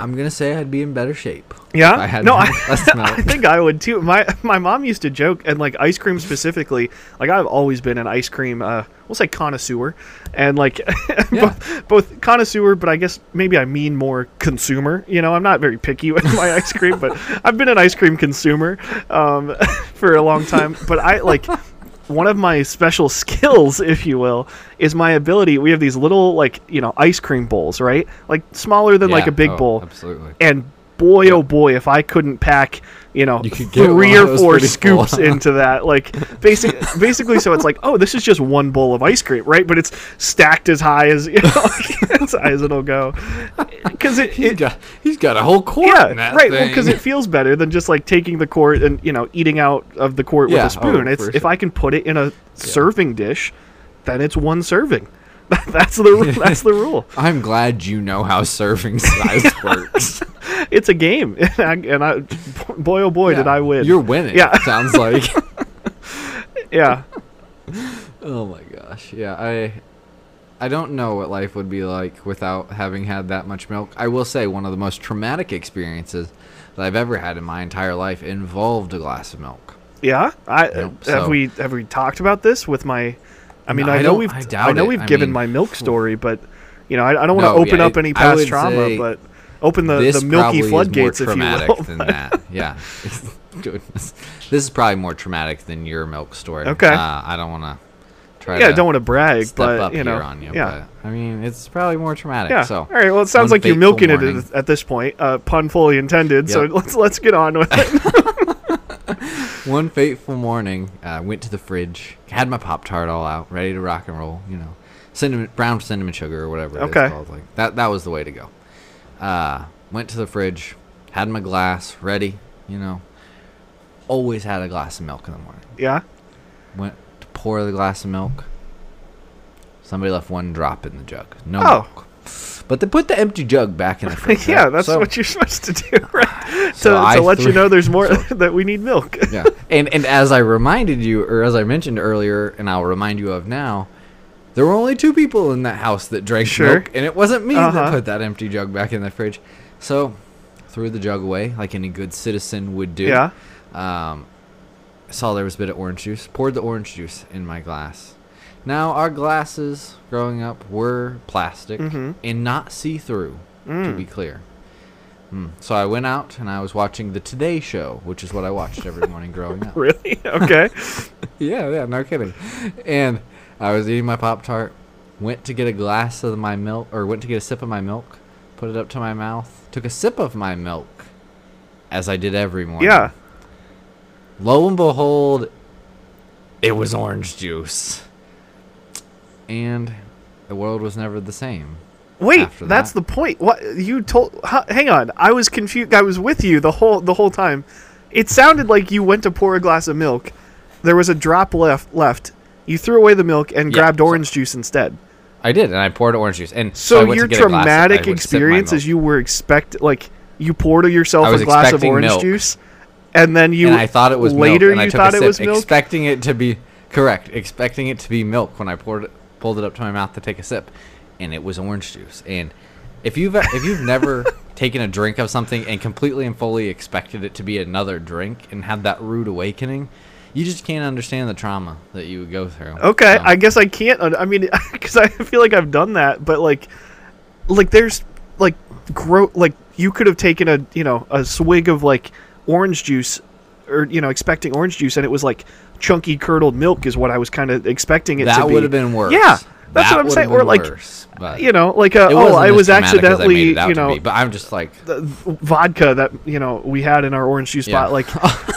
[SPEAKER 2] I'm gonna say I'd be in better shape.
[SPEAKER 1] Yeah,
[SPEAKER 2] I had
[SPEAKER 1] no, I, I think I would too. My my mom used to joke, and like ice cream specifically. Like I've always been an ice cream, uh, we'll say connoisseur, and like
[SPEAKER 2] Yeah.
[SPEAKER 1] both, both connoisseur, but I guess maybe I mean more consumer. You know, I'm not very picky with my ice cream, but I've been an ice cream consumer um, for a long time. But I like one of my special skills, if you will, is my ability. We have these little like you know ice cream bowls, right? Like smaller than like a big
[SPEAKER 2] oh,
[SPEAKER 1] bowl
[SPEAKER 2] Absolutely.
[SPEAKER 1] and boy oh boy if i couldn't pack you know
[SPEAKER 2] You
[SPEAKER 1] three or four scoops into that. Like basic basically so it's like oh this is just one bowl of ice cream right? But it's stacked as high as you know as high as it'll go. Because it,
[SPEAKER 2] He's
[SPEAKER 1] it
[SPEAKER 2] got he's got a whole quart.
[SPEAKER 1] yeah
[SPEAKER 2] in that
[SPEAKER 1] right. Because it feels better than just like taking the quart and you know eating out of the quart
[SPEAKER 2] Yeah,
[SPEAKER 1] with a oh, spoon
[SPEAKER 2] oh,
[SPEAKER 1] it's if
[SPEAKER 2] sure.
[SPEAKER 1] i can put it in a serving dish then it's one serving that's the that's the rule
[SPEAKER 2] I'm glad you know how serving size works.
[SPEAKER 1] it's a game and I, and I boy oh boy did i win
[SPEAKER 2] You're winning.
[SPEAKER 1] Yeah.
[SPEAKER 2] sounds like.
[SPEAKER 1] yeah
[SPEAKER 2] oh my gosh. Yeah, I I don't know what life would be like without having had that much milk. I will say one of the most traumatic experiences that I've ever had in my entire life involved a glass of milk.
[SPEAKER 1] Yeah, I
[SPEAKER 2] Yep,
[SPEAKER 1] have
[SPEAKER 2] so-
[SPEAKER 1] we have we talked about this with my. I mean,
[SPEAKER 2] No,
[SPEAKER 1] I,
[SPEAKER 2] I
[SPEAKER 1] know we've
[SPEAKER 2] I
[SPEAKER 1] I, know we've
[SPEAKER 2] I
[SPEAKER 1] given
[SPEAKER 2] mean,
[SPEAKER 1] my milk story, but you know, I, I don't want to
[SPEAKER 2] No,
[SPEAKER 1] open
[SPEAKER 2] yeah,
[SPEAKER 1] up any past trauma, but open the, the milky floodgates,
[SPEAKER 2] is more
[SPEAKER 1] if you
[SPEAKER 2] traumatic
[SPEAKER 1] will.
[SPEAKER 2] than that. Yeah. Goodness. This is probably more traumatic than your milk story.
[SPEAKER 1] Okay.
[SPEAKER 2] Uh, I don't want to try
[SPEAKER 1] yeah, I don't want to brag,
[SPEAKER 2] step
[SPEAKER 1] but
[SPEAKER 2] up
[SPEAKER 1] you know,
[SPEAKER 2] here on you.
[SPEAKER 1] yeah,
[SPEAKER 2] But, I mean, it's probably more traumatic.
[SPEAKER 1] yeah.
[SPEAKER 2] So
[SPEAKER 1] All right. Well, it sounds
[SPEAKER 2] one
[SPEAKER 1] like you're milking it
[SPEAKER 2] morning-
[SPEAKER 1] at, at this point. Uh, pun fully intended. So let's let's get on with it.
[SPEAKER 2] One fateful morning, uh, went to the fridge, had my Pop Tart all out, ready to rock and roll. You know, cinnamon, brown cinnamon sugar or whatever it is
[SPEAKER 1] Okay.
[SPEAKER 2] called. Like that, that was the way to go. Uh, went to the fridge, had my glass ready. You know, always had a glass of milk in the morning.
[SPEAKER 1] yeah.
[SPEAKER 2] Went to pour the glass of milk. Somebody left one drop in the jug. No
[SPEAKER 1] Oh.
[SPEAKER 2] milk. But they put the empty jug back in the fridge.
[SPEAKER 1] yeah,
[SPEAKER 2] right?
[SPEAKER 1] that's
[SPEAKER 2] So-
[SPEAKER 1] what you're supposed to do, right?
[SPEAKER 2] So
[SPEAKER 1] to to let you know there's more that we need milk.
[SPEAKER 2] yeah. And and as I reminded you, or as I mentioned earlier, and I'll remind you of now, there were only two people in that house that drank
[SPEAKER 1] Sure.
[SPEAKER 2] milk, and it wasn't me
[SPEAKER 1] Uh-huh.
[SPEAKER 2] that put that empty jug back in the fridge. So threw the jug away like any good citizen would do.
[SPEAKER 1] Yeah.
[SPEAKER 2] Um, saw there was a bit of orange juice. Poured the orange juice in my glass. Now our glasses growing up were plastic
[SPEAKER 1] Mhm.
[SPEAKER 2] and not see through. To
[SPEAKER 1] Mm.
[SPEAKER 2] be clear, Hmm. So I went out and I was watching the Today Show, which is what I watched every morning growing up.
[SPEAKER 1] Really? Okay.
[SPEAKER 2] Yeah, yeah, no kidding. And I was eating my Pop Tart, went to get a glass of my milk, or went to get a sip of my milk, put it up to my mouth, took a sip of my milk, as I did every morning.
[SPEAKER 1] Yeah.
[SPEAKER 2] Lo and behold, it was orange juice. And the world was never the same.
[SPEAKER 1] Wait, that's
[SPEAKER 2] that.
[SPEAKER 1] the point. What you told? hang on, I was confused. I was with you the whole the whole time. It sounded like you went to pour a glass of milk. There was a drop left. Left. You threw away the milk and
[SPEAKER 2] Yeah,
[SPEAKER 1] grabbed
[SPEAKER 2] so-
[SPEAKER 1] orange juice instead.
[SPEAKER 2] I did, and I poured orange juice. And
[SPEAKER 1] So, your
[SPEAKER 2] to get a glass-
[SPEAKER 1] traumatic
[SPEAKER 2] went to sip my
[SPEAKER 1] experience is you were expect like you poured yourself a glass of orange
[SPEAKER 2] milk.
[SPEAKER 1] juice, and then you
[SPEAKER 2] and I thought it was
[SPEAKER 1] later
[SPEAKER 2] milk, and
[SPEAKER 1] you thought it
[SPEAKER 2] sip,
[SPEAKER 1] was milk.
[SPEAKER 2] expecting it to be correct, expecting it to be milk when I poured it, pulled it up to my mouth to take a sip, and it was orange juice. And if you've if you've never taken a drink of something and completely and fully expected it to be another drink and had that rude awakening, you just can't understand the trauma that you would go through.
[SPEAKER 1] Okay,
[SPEAKER 2] So,
[SPEAKER 1] I guess I can't. I mean, because I feel like I've done that, but like, like there's like gro like you could have taken a you know a swig of like orange juice, or you know expecting orange juice, and it was like chunky curdled milk is what I was kind of expecting it to
[SPEAKER 2] that
[SPEAKER 1] be.
[SPEAKER 2] would have been worse.
[SPEAKER 1] Yeah, that's
[SPEAKER 2] That
[SPEAKER 1] what I'm saying. Or like
[SPEAKER 2] worse, but
[SPEAKER 1] you know, like a, oh, I was
[SPEAKER 2] I
[SPEAKER 1] accidentally
[SPEAKER 2] out
[SPEAKER 1] you know
[SPEAKER 2] be, but I'm just like
[SPEAKER 1] the vodka that you know we had in our orange juice
[SPEAKER 2] Yeah.
[SPEAKER 1] spot like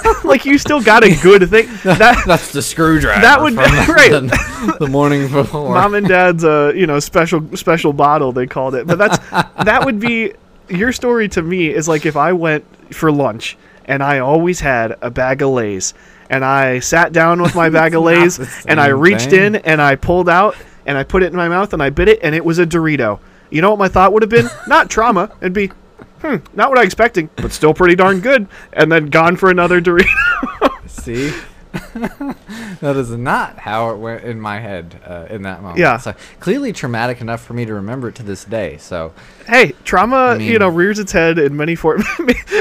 [SPEAKER 1] like you still got a good thing that
[SPEAKER 2] That's the screwdriver.
[SPEAKER 1] That would- right.
[SPEAKER 2] The, the morning before.
[SPEAKER 1] mom and dad's uh you know special special bottle they called it but that's that would be your story to me is like if i went for lunch and i always had a bag of lays. And i sat down with my bag of lays and i reached
[SPEAKER 2] thing.
[SPEAKER 1] in and i pulled out and i put it in my mouth and i bit it and it was a dorito. You know what my thought would have been? Not trauma. It'd be hmm not what i expecting but still pretty darn good. And then gone for another dorito.
[SPEAKER 2] See, that is not how it went in my head uh, in that moment.
[SPEAKER 1] Yeah.
[SPEAKER 2] So clearly traumatic enough for me to remember it to this day. So
[SPEAKER 1] hey, trauma, you
[SPEAKER 2] mean-
[SPEAKER 1] know, rears its head in many forms.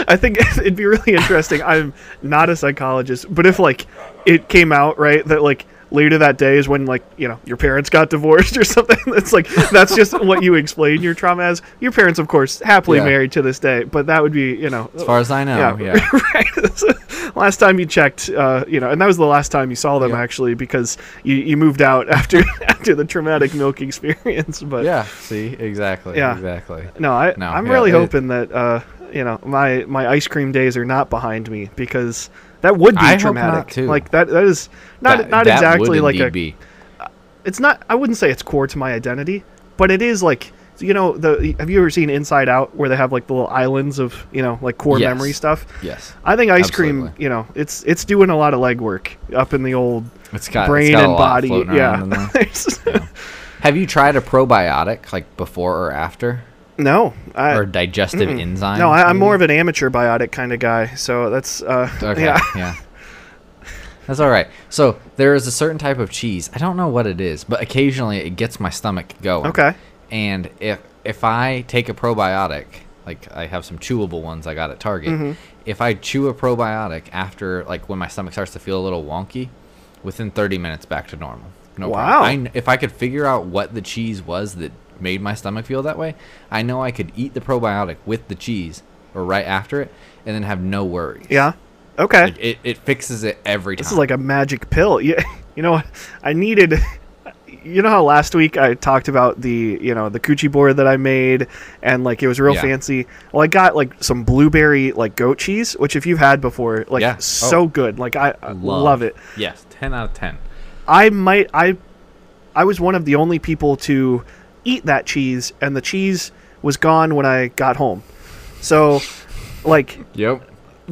[SPEAKER 1] I think it'd be really interesting. I'm not a psychologist, but if like it came out right that like later that day is when like you know your parents got divorced or something. That's like that's just what you explain your trauma as. Your parents, of course, happily
[SPEAKER 2] Yeah.
[SPEAKER 1] married to this day, but that would be you know.
[SPEAKER 2] as far as I know,
[SPEAKER 1] yeah,
[SPEAKER 2] yeah.
[SPEAKER 1] right. last time you checked, uh, you know, and that was the last time you saw them
[SPEAKER 2] Yeah.
[SPEAKER 1] actually because you, you moved out after after the traumatic milk experience. But
[SPEAKER 2] Yeah. See, exactly.
[SPEAKER 1] Yeah.
[SPEAKER 2] Exactly.
[SPEAKER 1] no, I
[SPEAKER 2] No,
[SPEAKER 1] I'm really
[SPEAKER 2] it-
[SPEAKER 1] hoping that uh, you know my my ice cream days are not behind me because that would be
[SPEAKER 2] I
[SPEAKER 1] traumatic. Like that that is not
[SPEAKER 2] That-
[SPEAKER 1] not
[SPEAKER 2] that
[SPEAKER 1] exactly like a
[SPEAKER 2] be.
[SPEAKER 1] Uh, it's not I wouldn't say it's core to my identity, but it is like you know the have you ever seen Inside Out where they have like the little islands of you know like core
[SPEAKER 2] Yes.
[SPEAKER 1] memory stuff?
[SPEAKER 2] Yes.
[SPEAKER 1] I think ice cream, you know, it's it's doing a lot of legwork up in the old
[SPEAKER 2] It's got
[SPEAKER 1] brain
[SPEAKER 2] it's got a
[SPEAKER 1] and body. Yeah.
[SPEAKER 2] around in there.
[SPEAKER 1] There's-
[SPEAKER 2] Have you tried a probiotic like before or after,
[SPEAKER 1] no, I,
[SPEAKER 2] or digestive enzyme?
[SPEAKER 1] no, I, I'm more of an amateur biotic kind of guy. So that's uh,
[SPEAKER 2] Okay.
[SPEAKER 1] yeah.
[SPEAKER 2] Yeah. That's all right. So there is a certain type of cheese. I don't know what it is, but occasionally it gets my stomach going.
[SPEAKER 1] Okay.
[SPEAKER 2] And if if I take a probiotic, like I have some chewable ones I got at Target,
[SPEAKER 1] Mm-hmm.
[SPEAKER 2] if I chew a probiotic after like when my stomach starts to feel a little wonky, within 30 minutes back to normal. No
[SPEAKER 1] Wow.
[SPEAKER 2] problem. I if I could figure out what the cheese was that made my stomach feel that way, I know I could eat the probiotic with the cheese or right after it and then have no worries.
[SPEAKER 1] Yeah. Okay.
[SPEAKER 2] Like, it, it fixes it every time.
[SPEAKER 1] This is like a magic pill. Yeah, you know. I needed. You know how last week I talked about the you know the coochie board that I made and like it was real
[SPEAKER 2] Yeah.
[SPEAKER 1] fancy. Well, I got like some blueberry like goat cheese, which if you've had before, like
[SPEAKER 2] Yeah.
[SPEAKER 1] so
[SPEAKER 2] Oh.
[SPEAKER 1] good. Like I, I love. it.
[SPEAKER 2] Yes, 10 out of 10.
[SPEAKER 1] I might I I was one of the only people to eat that cheese and the cheese was gone when I got home. So like
[SPEAKER 2] Yep.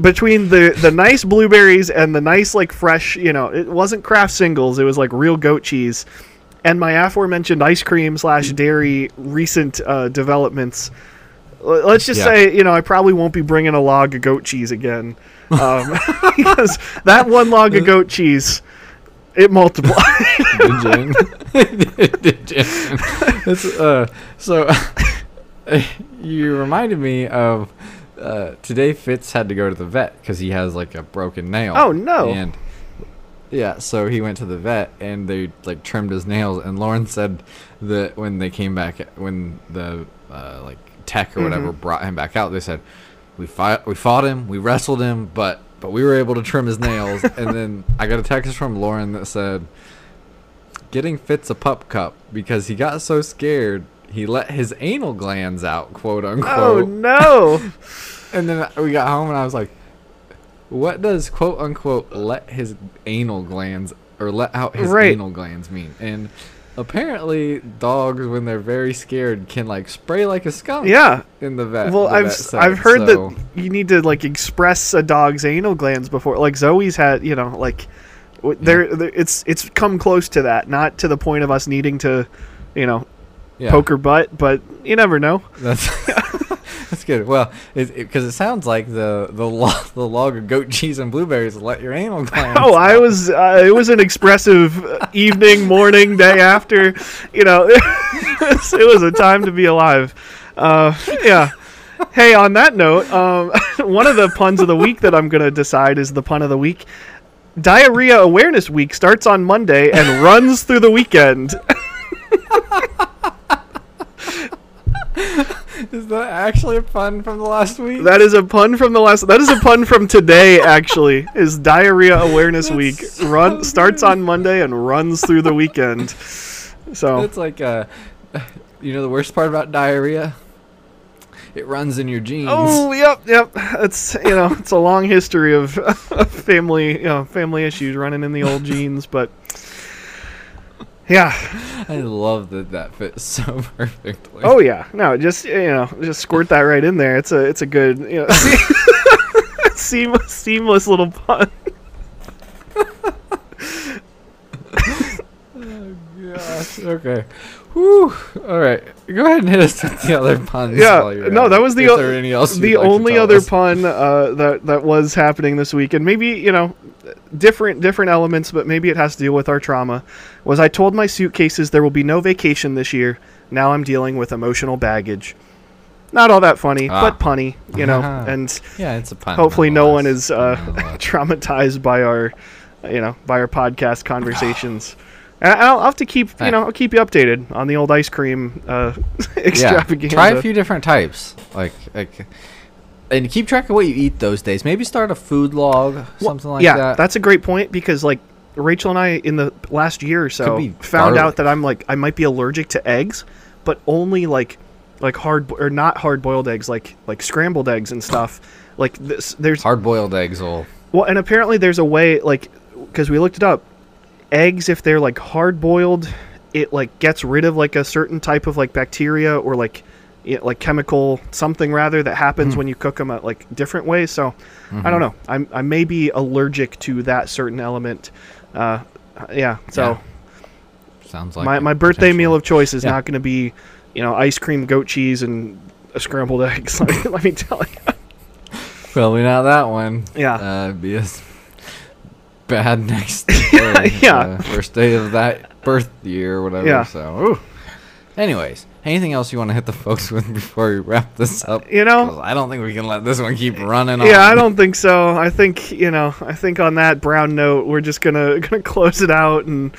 [SPEAKER 1] between the the nice blueberries and the nice like fresh, you know, it wasn't Kraft Singles, it was like real goat cheese. And my aforementioned ice cream slash dairy recent uh, developments. Let's just
[SPEAKER 2] Yeah.
[SPEAKER 1] say, you know, I probably won't be bringing a log of goat cheese again, um, because that one log of goat cheese, it multiplied.
[SPEAKER 2] Did you? Did you? It's, uh, so you reminded me of uh, today. Fitz had to go to the vet because he has like a broken nail.
[SPEAKER 1] Oh, no.
[SPEAKER 2] And yeah, so he went to the vet and they like trimmed his nails. And Lauren said that when they came back, when the uh, like tech or whatever brought him back out, they said, we fought we fought him, we wrestled him, but but we were able to trim his nails. and then I got a text from Lauren that said, "Getting Fitz a pup cup because he got so scared." He let his anal glands out, quote unquote.
[SPEAKER 1] Oh no!
[SPEAKER 2] And then we got home and I was like, what does quote unquote let his anal glands or let out his
[SPEAKER 1] Right.
[SPEAKER 2] anal glands mean? And apparently dogs when they're very scared can like spray like a skunk
[SPEAKER 1] yeah.
[SPEAKER 2] in the vet.
[SPEAKER 1] Well,
[SPEAKER 2] the
[SPEAKER 1] I've
[SPEAKER 2] vet
[SPEAKER 1] s-
[SPEAKER 2] said.
[SPEAKER 1] I've heard
[SPEAKER 2] So,
[SPEAKER 1] that you need to like express a dog's anal glands before. Like Zoe's had, you know, like there, there it's it's come close to that. Not to the point of us needing to, you know,
[SPEAKER 2] yeah,
[SPEAKER 1] poke her butt, but you never know.
[SPEAKER 2] That's that's good. Well, because it, it sounds like the the log, the log of goat cheese and blueberries let your anal glands.
[SPEAKER 1] Oh, I was. Uh, it was an expressive uh, evening, morning, day after. You know, it was, a time to be alive. Uh, yeah. Hey, on that note, um, one of the puns of the week that I'm gonna decide is the pun of the week. Diarrhea Awareness Week starts on Monday and runs through the weekend.
[SPEAKER 2] Is that actually a pun from the last week?
[SPEAKER 1] That is a pun from the last. That is a pun from today. Actually, is Diarrhea Awareness
[SPEAKER 2] That's
[SPEAKER 1] Week
[SPEAKER 2] so
[SPEAKER 1] run starts on Monday and runs through the weekend. So
[SPEAKER 2] It's like uh, you know the worst part about diarrhea? It runs in your genes.
[SPEAKER 1] Oh, yep, yep. It's you know, it's a long history of, of family, you know, family issues running in the old genes, but yeah.
[SPEAKER 2] I love that that fits so perfectly.
[SPEAKER 1] Oh yeah. No, just you know, just squirt that right in there. It's a it's a good, you know, seamless seamless little pun.
[SPEAKER 2] Oh gosh. Okay. Whew. All right. Go ahead and hit us with the other puns.
[SPEAKER 1] Yeah,
[SPEAKER 2] while you're
[SPEAKER 1] no, that was the o-
[SPEAKER 2] there any else
[SPEAKER 1] the
[SPEAKER 2] like
[SPEAKER 1] only other
[SPEAKER 2] us?
[SPEAKER 1] pun uh, that that was happening this week, and maybe you know, different different elements, but maybe it has to deal with our trauma. Was I told my suitcases there will be no vacation this year? Now I'm dealing with emotional baggage. Not all that funny,
[SPEAKER 2] Ah.
[SPEAKER 1] but punny, you know. And
[SPEAKER 2] Yeah, it's a pun.
[SPEAKER 1] hopefully, no one is uh, traumatized by our, you know, by our podcast conversations. And I'll, have to keep, you know, I'll keep you updated on the old ice cream uh,
[SPEAKER 2] yeah. Try a few different types, like like, and keep track of what you eat those days. Maybe start a food log,
[SPEAKER 1] Well,
[SPEAKER 2] something like
[SPEAKER 1] yeah,
[SPEAKER 2] that.
[SPEAKER 1] Yeah, that's a great point because like Rachel and I in the last year or so found
[SPEAKER 2] garlic.
[SPEAKER 1] out that I'm like I might be allergic to eggs, but only like like hard bo- or not hard boiled eggs, like like scrambled eggs and stuff. Like this, there's
[SPEAKER 2] Hard boiled eggs will.
[SPEAKER 1] well, and apparently there's a way like because we looked it up. Eggs, if they're like hard boiled, it like gets rid of like a certain type of like bacteria or like you know, like chemical something rather that happens
[SPEAKER 2] Mhm.
[SPEAKER 1] when you cook them at like different ways. So I
[SPEAKER 2] Mhm.
[SPEAKER 1] don't know. I'm I may be allergic to that certain element. Uh, yeah. So
[SPEAKER 2] Sounds like
[SPEAKER 1] my
[SPEAKER 2] it,
[SPEAKER 1] my birthday meal of choice is
[SPEAKER 2] Yeah.
[SPEAKER 1] not going to be, you know, ice cream, goat cheese, and a scrambled eggs. let, me, let me tell you.
[SPEAKER 2] Probably not that one.
[SPEAKER 1] Yeah.
[SPEAKER 2] Uh, it'd be a bad next day.
[SPEAKER 1] yeah.
[SPEAKER 2] uh, first day of that birth year or whatever.
[SPEAKER 1] Yeah.
[SPEAKER 2] So, ooh. anyways, anything else you want to hit the folks with before we wrap this up?
[SPEAKER 1] You know,
[SPEAKER 2] I don't think we can let this one keep running on.
[SPEAKER 1] Yeah, I don't think so. I think you know. I think on that brown note, we're just gonna gonna close it out, and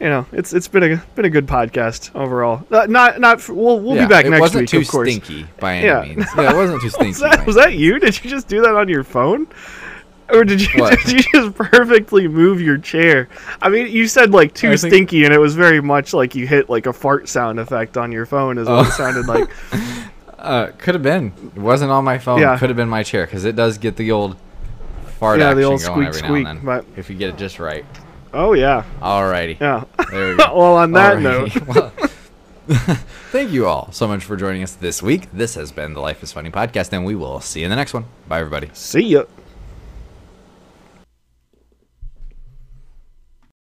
[SPEAKER 1] you know, it's it's been a been a good podcast overall. Uh, not not we'll we'll
[SPEAKER 2] Yeah,
[SPEAKER 1] be back next week,
[SPEAKER 2] too
[SPEAKER 1] of course.
[SPEAKER 2] stinky by any
[SPEAKER 1] Yeah.
[SPEAKER 2] means. Yeah, it wasn't too stinky.
[SPEAKER 1] Was that, was that you? Did you just do that on your phone? Or did you
[SPEAKER 2] What?
[SPEAKER 1] did you just perfectly move your chair? I mean, you said like too
[SPEAKER 2] I think-
[SPEAKER 1] stinky, and it was very much like you hit like a fart sound effect on your phone, is what
[SPEAKER 2] Oh.
[SPEAKER 1] it sounded like.
[SPEAKER 2] Uh, could have been. It wasn't on my phone.
[SPEAKER 1] Yeah.
[SPEAKER 2] Could have been my chair because it does get the old fart
[SPEAKER 1] Yeah,
[SPEAKER 2] action
[SPEAKER 1] the old
[SPEAKER 2] going
[SPEAKER 1] squeak,
[SPEAKER 2] every now and
[SPEAKER 1] squeak,
[SPEAKER 2] then.
[SPEAKER 1] but-
[SPEAKER 2] If you get it just right.
[SPEAKER 1] Oh yeah,
[SPEAKER 2] Alrighty.
[SPEAKER 1] yeah.
[SPEAKER 2] There we go.
[SPEAKER 1] well, on that note,
[SPEAKER 2] Alrighty. Well, thank you all so much for joining us this week. This has been the Life is Punny podcast, and we will see you in the next one. Bye, everybody.
[SPEAKER 1] see ya.